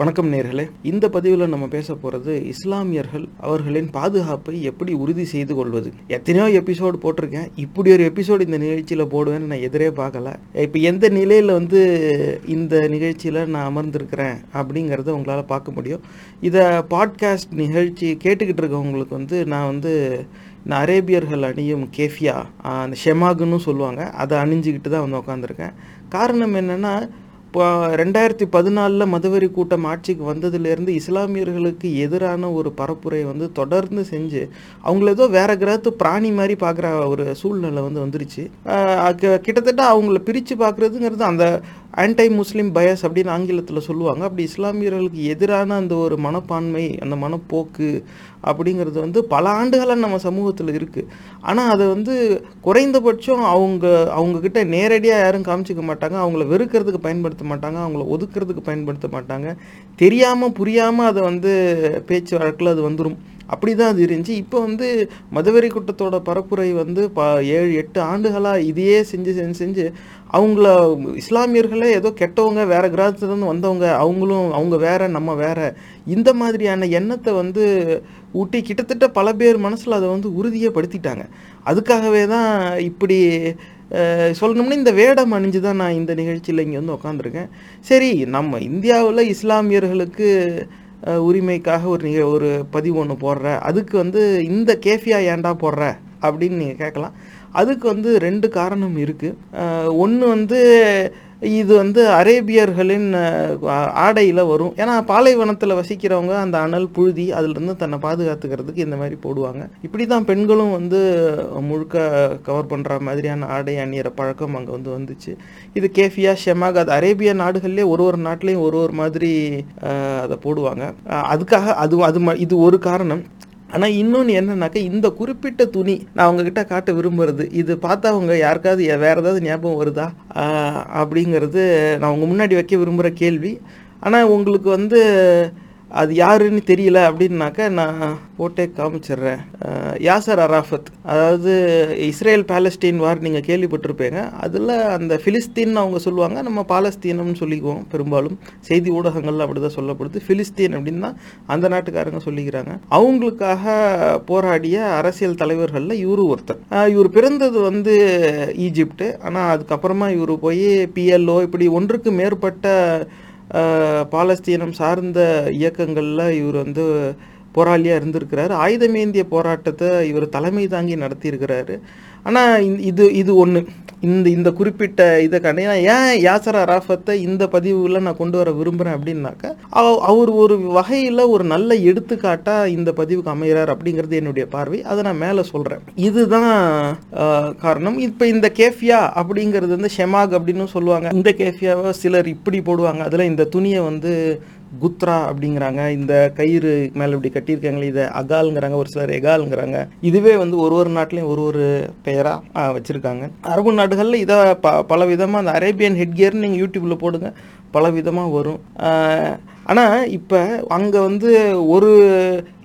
வணக்கம் நேர்களே. இந்த பதிவில் நம்ம பேச போகிறது இஸ்லாமியர்கள் அவர்களின் பாதுகாப்பை எப்படி உறுதி செய்து கொள்வது. எத்தனையோ எபிசோடு போட்டிருக்கேன். இப்படி ஒரு எபிசோடு இந்த நிகழ்ச்சியில் போடுவேன்னு நான் எதிரே பார்க்கல. இப்போ எந்த நிலையில் வந்து இந்த நிகழ்ச்சியில் நான் அமர்ந்திருக்கிறேன் அப்படிங்கிறத உங்களால் பார்க்க முடியும். இதை பாட்காஸ்ட் நிகழ்ச்சி கேட்டுக்கிட்டு இருக்கவங்களுக்கு வந்து நான் வந்து இந்த அரேபியர்கள் அணியும் கேஃபியா அந்த ஷெமாகுன்னு சொல்லுவாங்க. அதை அணிஞ்சிக்கிட்டு தான் வந்து உட்காந்துருக்கேன் காரணம் என்னென்னா ரெண்டாயிரத்தி பதினாலில் மதுவரி கூட்டம் ஆட்சிக்கு வந்ததுலேருந்து இஸ்லாமியர்களுக்கு எதிரான ஒரு பரப்புரை வந்து தொடர்ந்து செஞ்சு அவங்கள ஏதோ வேற கிரகத்து பிராணி மாதிரி பார்க்குற ஒரு சூழ்நிலை வந்து வந்துருச்சு. கிட்டத்தட்ட அவங்கள பிரித்து பார்க்குறதுங்கிறது அந்த ஆன்டை முஸ்லீம் பயஸ் அப்படின்னு ஆங்கிலத்தில் சொல்லுவாங்க. அப்படி இஸ்லாமியர்களுக்கு எதிரான அந்த ஒரு மனப்பான்மை அந்த மனப்போக்கு அப்படிங்கிறது வந்து பல ஆண்டுகளாக நம்ம சமூகத்தில் இருக்குது ஆனால் அதை வந்து குறைந்தபட்சம் அவங்க அவங்கக்கிட்ட நேரடியாக யாரும் காமிச்சிக்க மாட்டாங்க. அவங்கள வெறுக்கிறதுக்கு பயன்படுத்த மாட்டாங்க. அவங்கள ஒதுக்கிறதுக்கு பயன்படுத்த மாட்டாங்க. தெரியாமல் புரியாமல் அதை வந்து பேச்சு வழக்கில் அது வந்துடும் அப்படி தான் அது இருந்துச்சு. இப்போ வந்து மதுவெறி கூட்டத்தோட பரப்புரை வந்து ப ஏழு எட்டு ஆண்டுகளாக இதையே செஞ்சு செஞ்சு செஞ்சு அவங்கள இஸ்லாமியர்களே ஏதோ கெட்டவங்க வேறு கிராமத்துலேருந்து வந்தவங்க அவங்களும் அவங்க வேற நம்ம வேற. இந்த மாதிரியான எண்ணத்தை வந்து ஊட்டி கிட்டத்தட்ட பல பேர் மனசில் அதை வந்து உறுதியப்படுத்திட்டாங்க. அதுக்காகவே தான் இப்படி சொல்லணும்னா இந்த வேடம் அணிஞ்சு தான் நான் இந்த நிகழ்ச்சியில் இங்கே வந்து உட்காந்துருக்கேன் சரி நம்ம இந்தியாவில் இஸ்லாமியர்களுக்கு உரிமைக்காக ஒரு நீங்கள் ஒரு பதிவு ஒன்று போடுற அதுக்கு வந்து இந்த கேஃபியா ஏன்டா போடுற அப்படின்னு நீங்கள் கேட்கலாம். அதுக்கு வந்து ரெண்டு காரணம் இருக்குது ஒன்று வந்து இது வந்து அரேபியர்களின் ஆடையில் வரும். ஏன்னா பாலைவனத்தில் வசிக்கிறவங்க அந்த அனல் புழுதி அதிலிருந்து தன்னை பாதுகாத்துக்கிறதுக்கு இந்த மாதிரி போடுவாங்க. இப்படி தான் பெண்களும் வந்து முழுக்க கவர் பண்ணுற மாதிரியான ஆடை அணியிற பழக்கம் அங்கே வந்து வந்துச்சு. இது கேஃபியா ஷெமாக் அது அரேபிய நாடுகள்லேயே ஒரு ஒரு நாட்டிலையும் ஒரு ஒரு மாதிரி அதை போடுவாங்க. அதுக்காக அது அது ம- இது ஒரு காரணம். ஆனால் இன்னொன்று என்னன்னாக்கா இந்த குறிப்பிட்ட துணி நான் அவங்கக்கிட்ட காட்ட விரும்புறது இது பார்த்தவங்க யாருக்காவது வேறு ஏதாவது ஞாபகம் வருதா? அப்படிங்கிறது நான் உங்கள் முன்னாடி வைக்க விரும்புகிற கேள்வி. ஆனால் உங்களுக்கு வந்து அது யாருன்னு தெரியல அப்படின்னாக்கா நான் போட்டே காமிச்சிடுறேன். Yasser Arafat. அதாவது இஸ்ரேல் பாலஸ்தீன் வார் நீங்கள் கேள்விப்பட்டிருப்பீங்க. அதில் அந்த ஃபிலிஸ்தீன் அவங்க சொல்லுவாங்க. நம்ம பாலஸ்தீனம்னு சொல்லிக்குவோம் பெரும்பாலும். செய்தி ஊடகங்கள் அப்படி தான் சொல்லப்படுது. ஃபிலிஸ்தீன் அப்படின்னு தான் அந்த நாட்டுக்காரங்க சொல்லிக்கிறாங்க. அவங்களுக்காக போராடிய அரசியல் தலைவர்களில் இவரு ஒருத்தர். இவர் பிறந்தது வந்து ஈஜிப்டு ஆனால் அதுக்கப்புறமா இவர் போய் பிஎல்ஓ இப்படி ஒன்றுக்கு மேற்பட்ட பாலஸ்தீனம் சார்ந்த இயக்கங்களில் இவர் வந்து போராளியாக இருந்திருக்கிறார். ஆயுதமேந்திய போராட்டத்தை இவர் தலைமை தாங்கி நடத்தியிருக்கிறாரு. ஆனால் இது இது ஒன்று இந்த இந்த குறிப்பிட்ட இதை கண்டு ஏன் யாசர் அராஃபத்தை இந்த பதிவில் நான் கொண்டு வர விரும்புகிறேன் அப்படின்னாக்கா அவர் ஒரு வகையில் ஒரு நல்ல எடுத்துக்காட்டாக இந்த பதிவுக்கு அமைகிறார் அப்படிங்கிறது என்னுடைய பார்வை. அதை நான் மேலே சொல்கிறேன் இதுதான் காரணம். இப்போ இந்த கேஃபியா அப்படிங்கிறது வந்து ஷெமாக் அப்படின்னு சொல்லுவாங்க. இந்த கேஃபியாவை சிலர் இப்படி போடுவாங்க. அதில் இந்த துணியை வந்து குத்ரா அப்படிங்கிறாங்க. இந்த கயிறு மேலே இப்படி கட்டியிருக்காங்களே இதை அகால்ங்கிறாங்க ஒரு சிலர் எகால்ங்கிறாங்க. இதுவே வந்து ஒரு ஒரு நாட்டிலையும் ஒரு ஒரு பெயராக வச்சுருக்காங்க. அரபு நாடுகளில் இதை ப பல விதமாக அந்த அரேபியன் ஹெட்கியர்னு நீங்கள் யூடியூப்பில் போடுங்க பல விதமாக வரும் ஆனால் இப்போ அங்கே வந்து ஒரு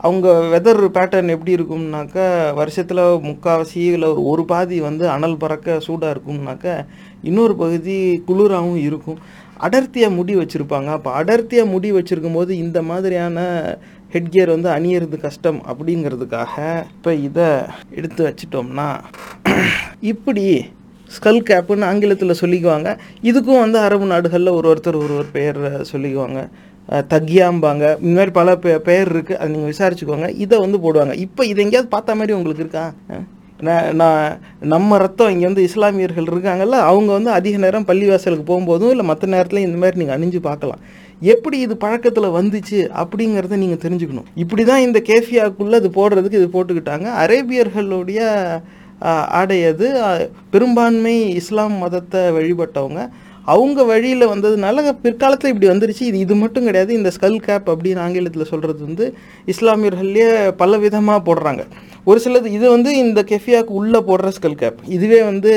அவங்க வெதர் பேட்டர்ன் எப்படி இருக்கும்னாக்கா வருஷத்தில் முக்கால்வாசி இல்லை ஒரு ஒரு பாதி வந்து அனல் பறக்க சூடாக இருக்கும்னாக்கா இன்னொரு பகுதி குளிராகவும் இருக்கும். அடர்த்தியாக முடி வச்சுருப்பாங்க. அப்போ அடர்த்தியாக முடி வச்சுருக்கும் போது இந்த மாதிரியான ஹெட்கியர் வந்து அணியறது கஷ்டம் அப்படிங்கிறதுக்காக இப்போ இதை எடுத்து வச்சிட்டோம்னா இப்படி ஸ்கல் கேப்புன்னு ஆங்கிலத்தில் சொல்லிக்குவாங்க. இதுக்கும் வந்து அரபு நாடுகளில் ஒரு ஒருத்தர் ஒரு ஒரு பெயர் சொல்லிக்குவாங்க. தக்கியாம்பாங்க இந்த மாதிரி பல பெ பெயர் இருக்குது அதை நீங்கள் விசாரிச்சுக்கோங்க. இதை வந்து போடுவாங்க. இப்போ இது எங்கேயாவது பார்த்த மாதிரி உங்களுக்கு இருக்கா? நான் நான் நம்ம ரத்தம் இங்கே வந்து இஸ்லாமியர்கள் இருக்காங்கல்ல அவங்க வந்து அதிக நேரம் பள்ளிவாசலுக்கு போகும்போதும் இல்லை மற்ற நேரத்தில் இந்த மாதிரி நீங்கள் அணிஞ்சு பார்க்கலாம். எப்படி இது பழக்கத்தில் வந்துச்சு அப்படிங்கிறத நீங்கள் தெரிஞ்சுக்கணும். இப்படி தான் இந்த கேஃபியாக்குள்ளே அது போடுறதுக்கு இது போட்டுக்கிட்டாங்க. அரேபியர்களுடைய ஆஹ், ஆடை அது. பெரும்பான்மை இஸ்லாம் மதத்தை வழிபட்டவங்க. அவங்க வழியில் வந்ததுனால பிற்காலத்தில் இப்படி வந்துருச்சு. இது இது மட்டும் கிடையாது. இந்த ஸ்கல் கேப் அப்படின்னு ஆங்கிலத்தில் சொல்கிறது வந்து இஸ்லாமியர்கள்லேயே பல விதமாக போடுறாங்க. ஒரு சிலது இது வந்து இந்த கெஃபியாக்கு உள்ளே போடுற ஸ்கல் கேப் இதுவே வந்து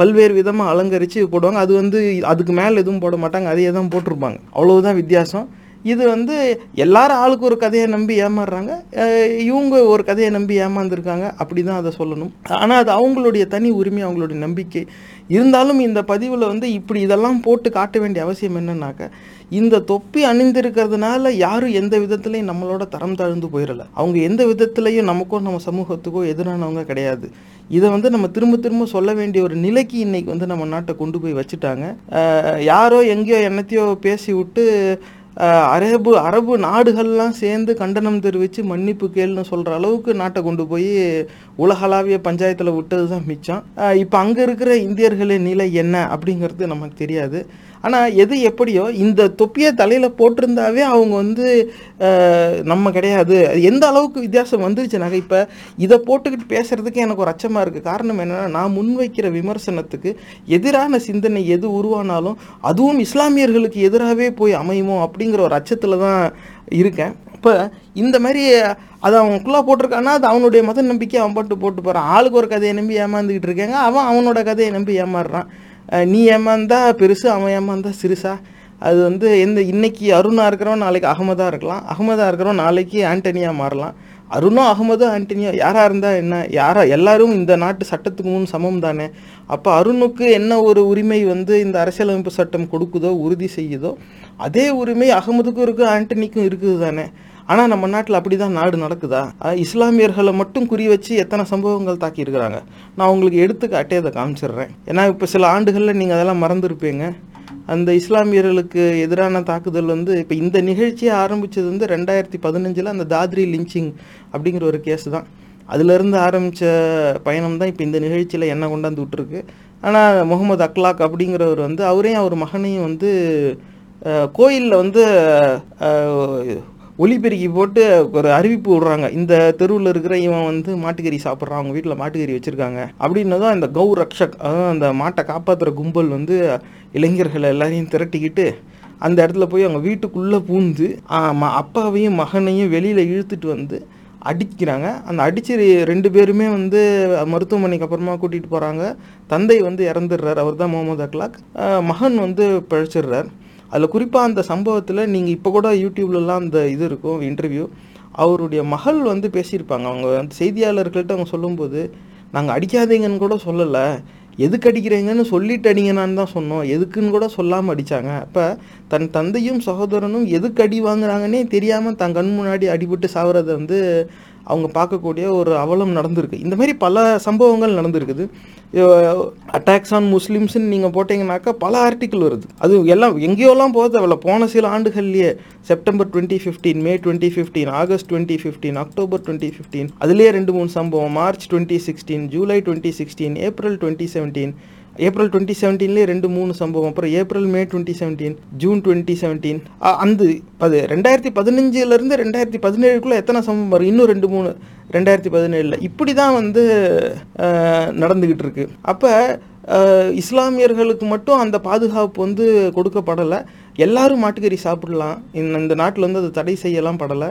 பல்வேறு விதமாக அலங்கரித்து போடுவாங்க. அது வந்து அதுக்கு மேலே எதுவும் போட மாட்டாங்க. அதையே தான் போட்டிருப்பாங்க. அவ்வளவுதான் வித்தியாசம். இது வந்து எல்லாரும் ஆளுக்கு ஒரு கதையை நம்பி ஏமாறுறாங்க. இவங்க ஒரு கதையை நம்பி ஏமாந்துருக்காங்க. அப்படி தான் அதை சொல்லணும். ஆனால் அது அவங்களுடைய தனி உரிமை அவங்களுடைய நம்பிக்கை. இருந்தாலும் இந்த பதிவில் வந்து இப்படி இதெல்லாம் போட்டு காட்ட வேண்டிய அவசியம் என்னன்னாக்க இந்த தொப்பி அணிந்திருக்கிறதுனால யாரும் எந்த விதத்துலையும் நம்மளோட தரம் தாழ்ந்து போயிடல அவங்க எந்த விதத்துலையும் நமக்கோ நம்ம சமூகத்துக்கோ எதிரானவங்க கிடையாது. இதை வந்து நம்ம திரும்ப திரும்ப சொல்ல வேண்டிய ஒரு நிலைக்கு இன்னைக்கு வந்து நம்ம நாட்டை கொண்டு போய் வச்சுட்டாங்க. யாரோ எங்கேயோ என்னத்தையோ பேசி விட்டு அரபு அரபு நாடுகள்லாம் சேர்ந்து கண்டனம் தெரிவித்து மன்னிப்பு கேள்னு சொல்கிற அளவுக்கு நாட்டை கொண்டு போய் உலகளாவிய பஞ்சாயத்தில் விட்டது தான் மிச்சம் இப்போ அங்கே இருக்கிற இந்தியர்களின் நிலை என்ன அப்படிங்கிறது நமக்கு தெரியாது. ஆனால் எது எப்படியோ இந்த தொப்பியை தலையில் போட்டிருந்தாவே அவங்க வந்து நம்ம கிடையாது. எந்த அளவுக்கு வித்தியாசம் வந்துருச்சுனாக்க இப்போ இதை போட்டுக்கிட்டு பேசுகிறதுக்கு எனக்கு ஒரு அச்சமாக இருக்குது காரணம் என்னென்னா நான் முன்வைக்கிற விமர்சனத்துக்கு எதிரான சிந்தனை எது உருவானாலும் அதுவும் இஸ்லாமியர்களுக்கு எதிராகவே போய் அமையுமோ அப்படிங்கிற ஒரு அச்சத்தில் தான் இருக்கேன். இப்போ இந்த மாதிரி அதை அவன் குள்ளா போட்டிருக்கான்னா அது அவனுடைய மத நம்பிக்கை அவன் பாட்டு போட்டு போகிறான் ஆளுக்கு ஒரு கதையை நம்பி ஏமாந்துக்கிட்டு இருக்காங்க அவன் அவனோட கதையை நம்பி ஏமாறுறான். நீ ஏமாந்தா பெருசு அவன் ஏமாந்தா சிறுசா. அது வந்து எந்த இன்னைக்கு அருணாக இருக்கிறவன் நாளைக்கு அகமதாக இருக்கலாம். அகமதாக இருக்கிறவன் நாளைக்கு ஆண்டனியா மாறலாம். அருணோ அகமதோ ஆண்டனியோ யாராக இருந்தால் என்ன? யாரா எல்லாரும் இந்த நாட்டு சட்டத்துக்கு முன் சமம் தானே. அப்போ அருணுக்கு என்ன ஒரு உரிமை வந்து இந்த அரசியலமைப்பு சட்டம் கொடுக்குதோ உறுதி செய்யுதோ அதே உரிமை அகமதுக்கும் இருக்குது ஆண்டனிக்கும் இருக்குது தானே. ஆனால் நம்ம நாட்டில் அப்படி தான் நாடு நடக்குதா? இஸ்லாமியர்களை மட்டும் குறி வச்சு எத்தனை சம்பவங்கள் தாக்கியிருக்கிறாங்க? நான் உங்களுக்கு எடுத்துக்காட்டே அதை காமிச்சிடுறேன். ஏன்னா இப்போ சில ஆண்டுகளில் நீங்கள் அதெல்லாம் மறந்துருப்பீங்க. அந்த இஸ்லாமியர்களுக்கு எதிரான தாக்குதல் வந்து இப்போ இந்த நிகழ்ச்சியை ஆரம்பித்தது வந்து ரெண்டாயிரத்தி பதினஞ்சில் அந்த தாத்ரி லிஞ்சிங் அப்படிங்கிற ஒரு கேஸ் தான். அதுலேருந்து ஆரம்பித்த பயணம் தான் இப்போ இந்த நிகழ்ச்சியில் என்ன கொண்டாந்து விட்டுருக்கு. ஆனால் முகமது அக்லாக் அப்படிங்கிறவர் வந்து அவரையும் அவர் மகனையும் வந்து கோயிலில் வந்து ஒலிபெருக்கி போட்டு ஒரு அறிவிப்பு விடுறாங்க. இந்த தெருவில் இருக்கிற இவன் வந்து மாட்டுக்கறி சாப்பிட்றான். அவங்க வீட்டில் மாட்டுக்கறி வச்சுருக்காங்க. அப்படின்னதும் அந்த கௌ ரக்ஷக் அதாவது அந்த மாட்டை காப்பாற்றுற கும்பல் வந்து இளைஞர்களை எல்லாரையும் திரட்டிக்கிட்டு அந்த இடத்துல போய் அவங்க வீட்டுக்குள்ளே பூந்து அப்பாவையும் மகனையும் வெளியில் இழுத்துட்டு வந்து அடிக்கிறாங்க. அந்த அடிச்சு ரெண்டு பேருமே வந்து மருத்துவமனைக்கு அப்புறமா கூட்டிகிட்டு போகிறாங்க தந்தை வந்து இறந்துடுறார். அவர் தான் முகமது அக்லாக். மகன் வந்து பிழைச்சிடுறார். அதில் குறிப்பாக அந்த சம்பவத்தில் நீங்கள் இப்போ கூட யூடியூப்லலாம் அந்த இது இருக்கும் இன்டர்வியூ அவருடைய மகள் வந்து பேசியிருப்பாங்க. அவங்க வந்து செய்தியாளர்கள்ட்ட அவங்க சொல்லும்போது நாங்கள் அடிக்காதீங்கன்னு கூட சொல்லலை. எதுக்கு அடிக்கிறீங்கன்னு சொல்லிட்டு அடிங்கனான்னு தான் சொன்னோம். எதுக்குன்னு கூட சொல்லாமல் அடித்தாங்க அப்போ தன் தந்தையும் சகோதரனும் எதுக்கு அடி வாங்குறாங்கன்னே தெரியாமல் தன் கண் முன்னாடி அடிபட்டு சாவறதை வந்து அவங்க பார்க்கக்கூடிய ஒரு அவலம் நடந்திருக்கு. இந்த மாதிரி பல சம்பவங்கள் நடந்திருக்குது. அட்டாக்ஸ் ஆன் முஸ்லீம்ஸ்ன்னு நீங்கள் போட்டிங்கனாக்கா பல ஆர்டிக்கிள் வருது. அது எல்லாம் எங்கேயோலாம் போக தேவையில்ல. போன சில ஆண்டுகள்லேயே September twenty fifteen May twenty fifteen August twenty fifteen October twenty fifteen அதுலேயே ரெண்டு மூணு சம்பவம். March twenty sixteen July twenty sixteen April twenty seventeen April twenty செவன்டீன்லேயே ரெண்டு மூணு சம்பவம். அப்புறம் April May twenty seventeen June twenty seventeen அந்த அது ரெண்டாயிரத்தி பதினஞ்சுலேருந்து ரெண்டாயிரத்தி பதினேழுக்குள்ளே எத்தனை சம்பவம் வரும்? இன்னும் ரெண்டு மூணு ரெண்டாயிரத்தி பதினேழில். இப்படி தான் வந்து நடந்துக்கிட்டு இருக்கு அப்போ இஸ்லாமியர்களுக்கு மட்டும் அந்த பாதுகாப்பு வந்து கொடுக்கப்படலை. எல்லாரும் மாட்டுக்கறி சாப்பிடலாம். இந்த நாட்டில் வந்து அது தடை செய்யலாம் படலை.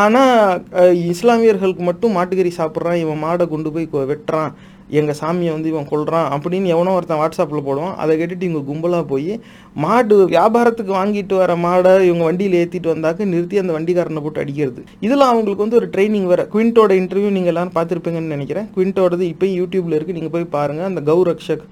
ஆனால் இஸ்லாமியர்களுக்கு மட்டும் மாட்டுக்கறி சாப்பிட்றான். இவன் மாடை கொண்டு போய் வெட்டுறான். எங்கள் சாமியை வந்து இவன் கொள்கிறான் அப்படின்னு எவனோ ஒருத்தன் வாட்ஸ்அப்பில் போடுவான். அதை கேட்டுட்டு இவங்க கும்பலாக போய் மாடு வியாபாரத்துக்கு வாங்கிட்டு வர மாடை இவங்க வண்டியில் ஏற்றிட்டு வந்தாக்க நிறுத்தி அந்த வண்டிக்காரனை போட்டு அடிக்கிறது. இதில் அவங்களுக்கு வந்து ஒரு ட்ரைனிங் வேறு. குவிண்டோட இன்டர்வியூ நீங்கள் எல்லாரும் பார்த்துருப்பீங்கன்னு நினைக்கிறேன். குவிண்டோடது இப்போயும் யூடியூப்பில் இருக்குது நீங்கள் போய் பாருங்கள் அந்த கௌரக்ஷக்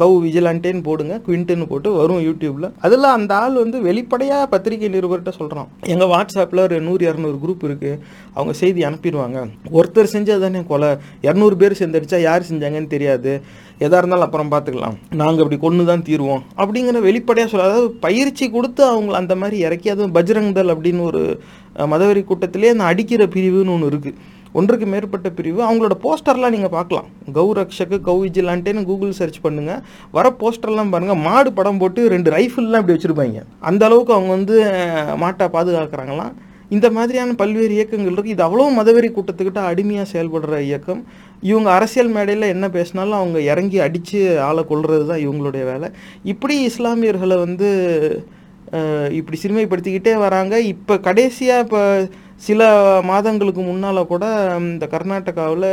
கவு விஜிலாண்டேன்னு போடுங்க குவிண்ட்டுன்னு போட்டு வரும் யூடியூப்பில் அதில் அந்த ஆள் வந்து வெளிப்படையாக பத்திரிகை நிருபர்கிட்ட சொல்கிறான் எங்கள் வாட்ஸ்அப்பில் ஒரு நூறு இரநூறு குரூப் இருக்குது அவங்க செய்தி அனுப்பிடுவாங்க. ஒருத்தர் செஞ்சது தானே கொலை. இரநூறு பேர் செஞ்சடிச்சா யார் செஞ்சாங்கன்னு தெரியாது. எதாக இருந்தாலும் அப்புறம் பார்த்துக்கலாம் நாங்கள் அப்படி கொண்டு தான் தீருவோம். அப்படிங்கிற வெளிப்படையாக சொல்ல அதாவது பயிற்சி கொடுத்து அவங்கள அந்த மாதிரி இறக்கி அதுவும் பஜ்ரங் அப்படின்னு ஒரு மதவெறி கூட்டத்திலே அந்த அடிக்கிற பிரிவுன்னு ஒன்று இருக்குது ஒன்றுக்கு மேற்பட்ட பிரிவு. அவங்களோட போஸ்டர்லாம் நீங்கள் பார்க்கலாம். கௌ ரக்ஷக்கு கௌ விஜிலான்ட்டேன்னு கூகுள் சர்ச் பண்ணுங்கள் வர போஸ்டர்லாம் பாருங்கள் மாடு படம் போட்டு ரெண்டு ரைஃபிள்லாம் இப்படி வச்சுருப்பாங்க. அந்த அளவுக்கு அவங்க வந்து மாட்டை பாதுகாக்கிறாங்களாம் இந்த மாதிரியான பல்வேறு இயக்கங்கள் இருக்குது இது அவ்வளோ மதவெறி கூட்டத்துக்கிட்ட அடிமையாக செயல்படுற இயக்கம். இவங்க அரசியல் மேடையில் என்ன பேசினாலும் அவங்க இறங்கி அடித்து ஆளை கொள்வது தான் இவங்களுடைய வேலை. இப்படி இஸ்லாமியர்களை வந்து இப்படி சிறுமைப்படுத்திக்கிட்டே வராங்க. இப்போ கடைசியாக இப்போ சில மாதங்களுக்கு முன்னால் கூட இந்த கர்நாடகாவில்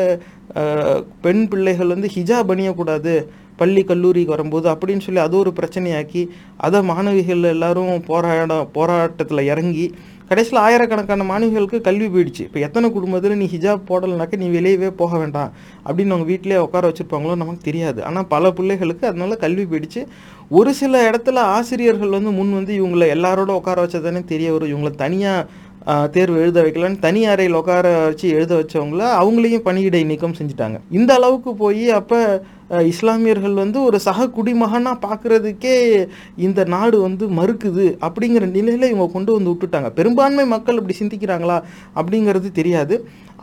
பெண் பிள்ளைகள் வந்து ஹிஜாப் அணியக்கூடாது பள்ளி கல்லூரிக்கு வரும்போது அப்படின்னு சொல்லி அது ஒரு பிரச்சனையாக்கி அதை மாணவிகள் எல்லாரும் போராட போராட்டத்தில் இறங்கி கடைசியில் ஆயிரக்கணக்கான மாணவிகளுக்கு கல்வி போயிடுச்சு. இப்போ எத்தனை குடும்பத்தில் நீ ஹிஜாப் போடலைனாக்க நீ வெளியவே போக வேண்டாம் அப்படின்னு அவங்க வீட்டிலே உட்கார வச்சுருப்பாங்களோ நமக்கு தெரியாது. ஆனால் பல பிள்ளைகளுக்கு அதனால கல்வி போயிடுச்சு. ஒரு சில இடத்துல ஆசிரியர்கள் வந்து முன் வந்து இவங்களை எல்லாரோட உட்கார வச்சதானே தெரிய வரும். இவங்களை தனியாக தேர்வு எழுத வைக்கலான்னு தனி அறையில் உட்கார வச்சு எழுத வச்சவங்கள அவங்களையும் பணியிடை நீக்கம் செஞ்சுட்டாங்க. இந்த அளவுக்கு போய் அப்போ இஸ்லாமியர்கள் வந்து ஒரு சக குடிமகனாக பார்க்குறதுக்கே இந்த நாடு வந்து மறுக்குது அப்படிங்கிற நிலையில் இவங்க கொண்டு வந்து விட்டுட்டாங்க. பெரும்பான்மை மக்கள் இப்படி சிந்திக்கிறாங்களா அப்படிங்கிறது தெரியாது.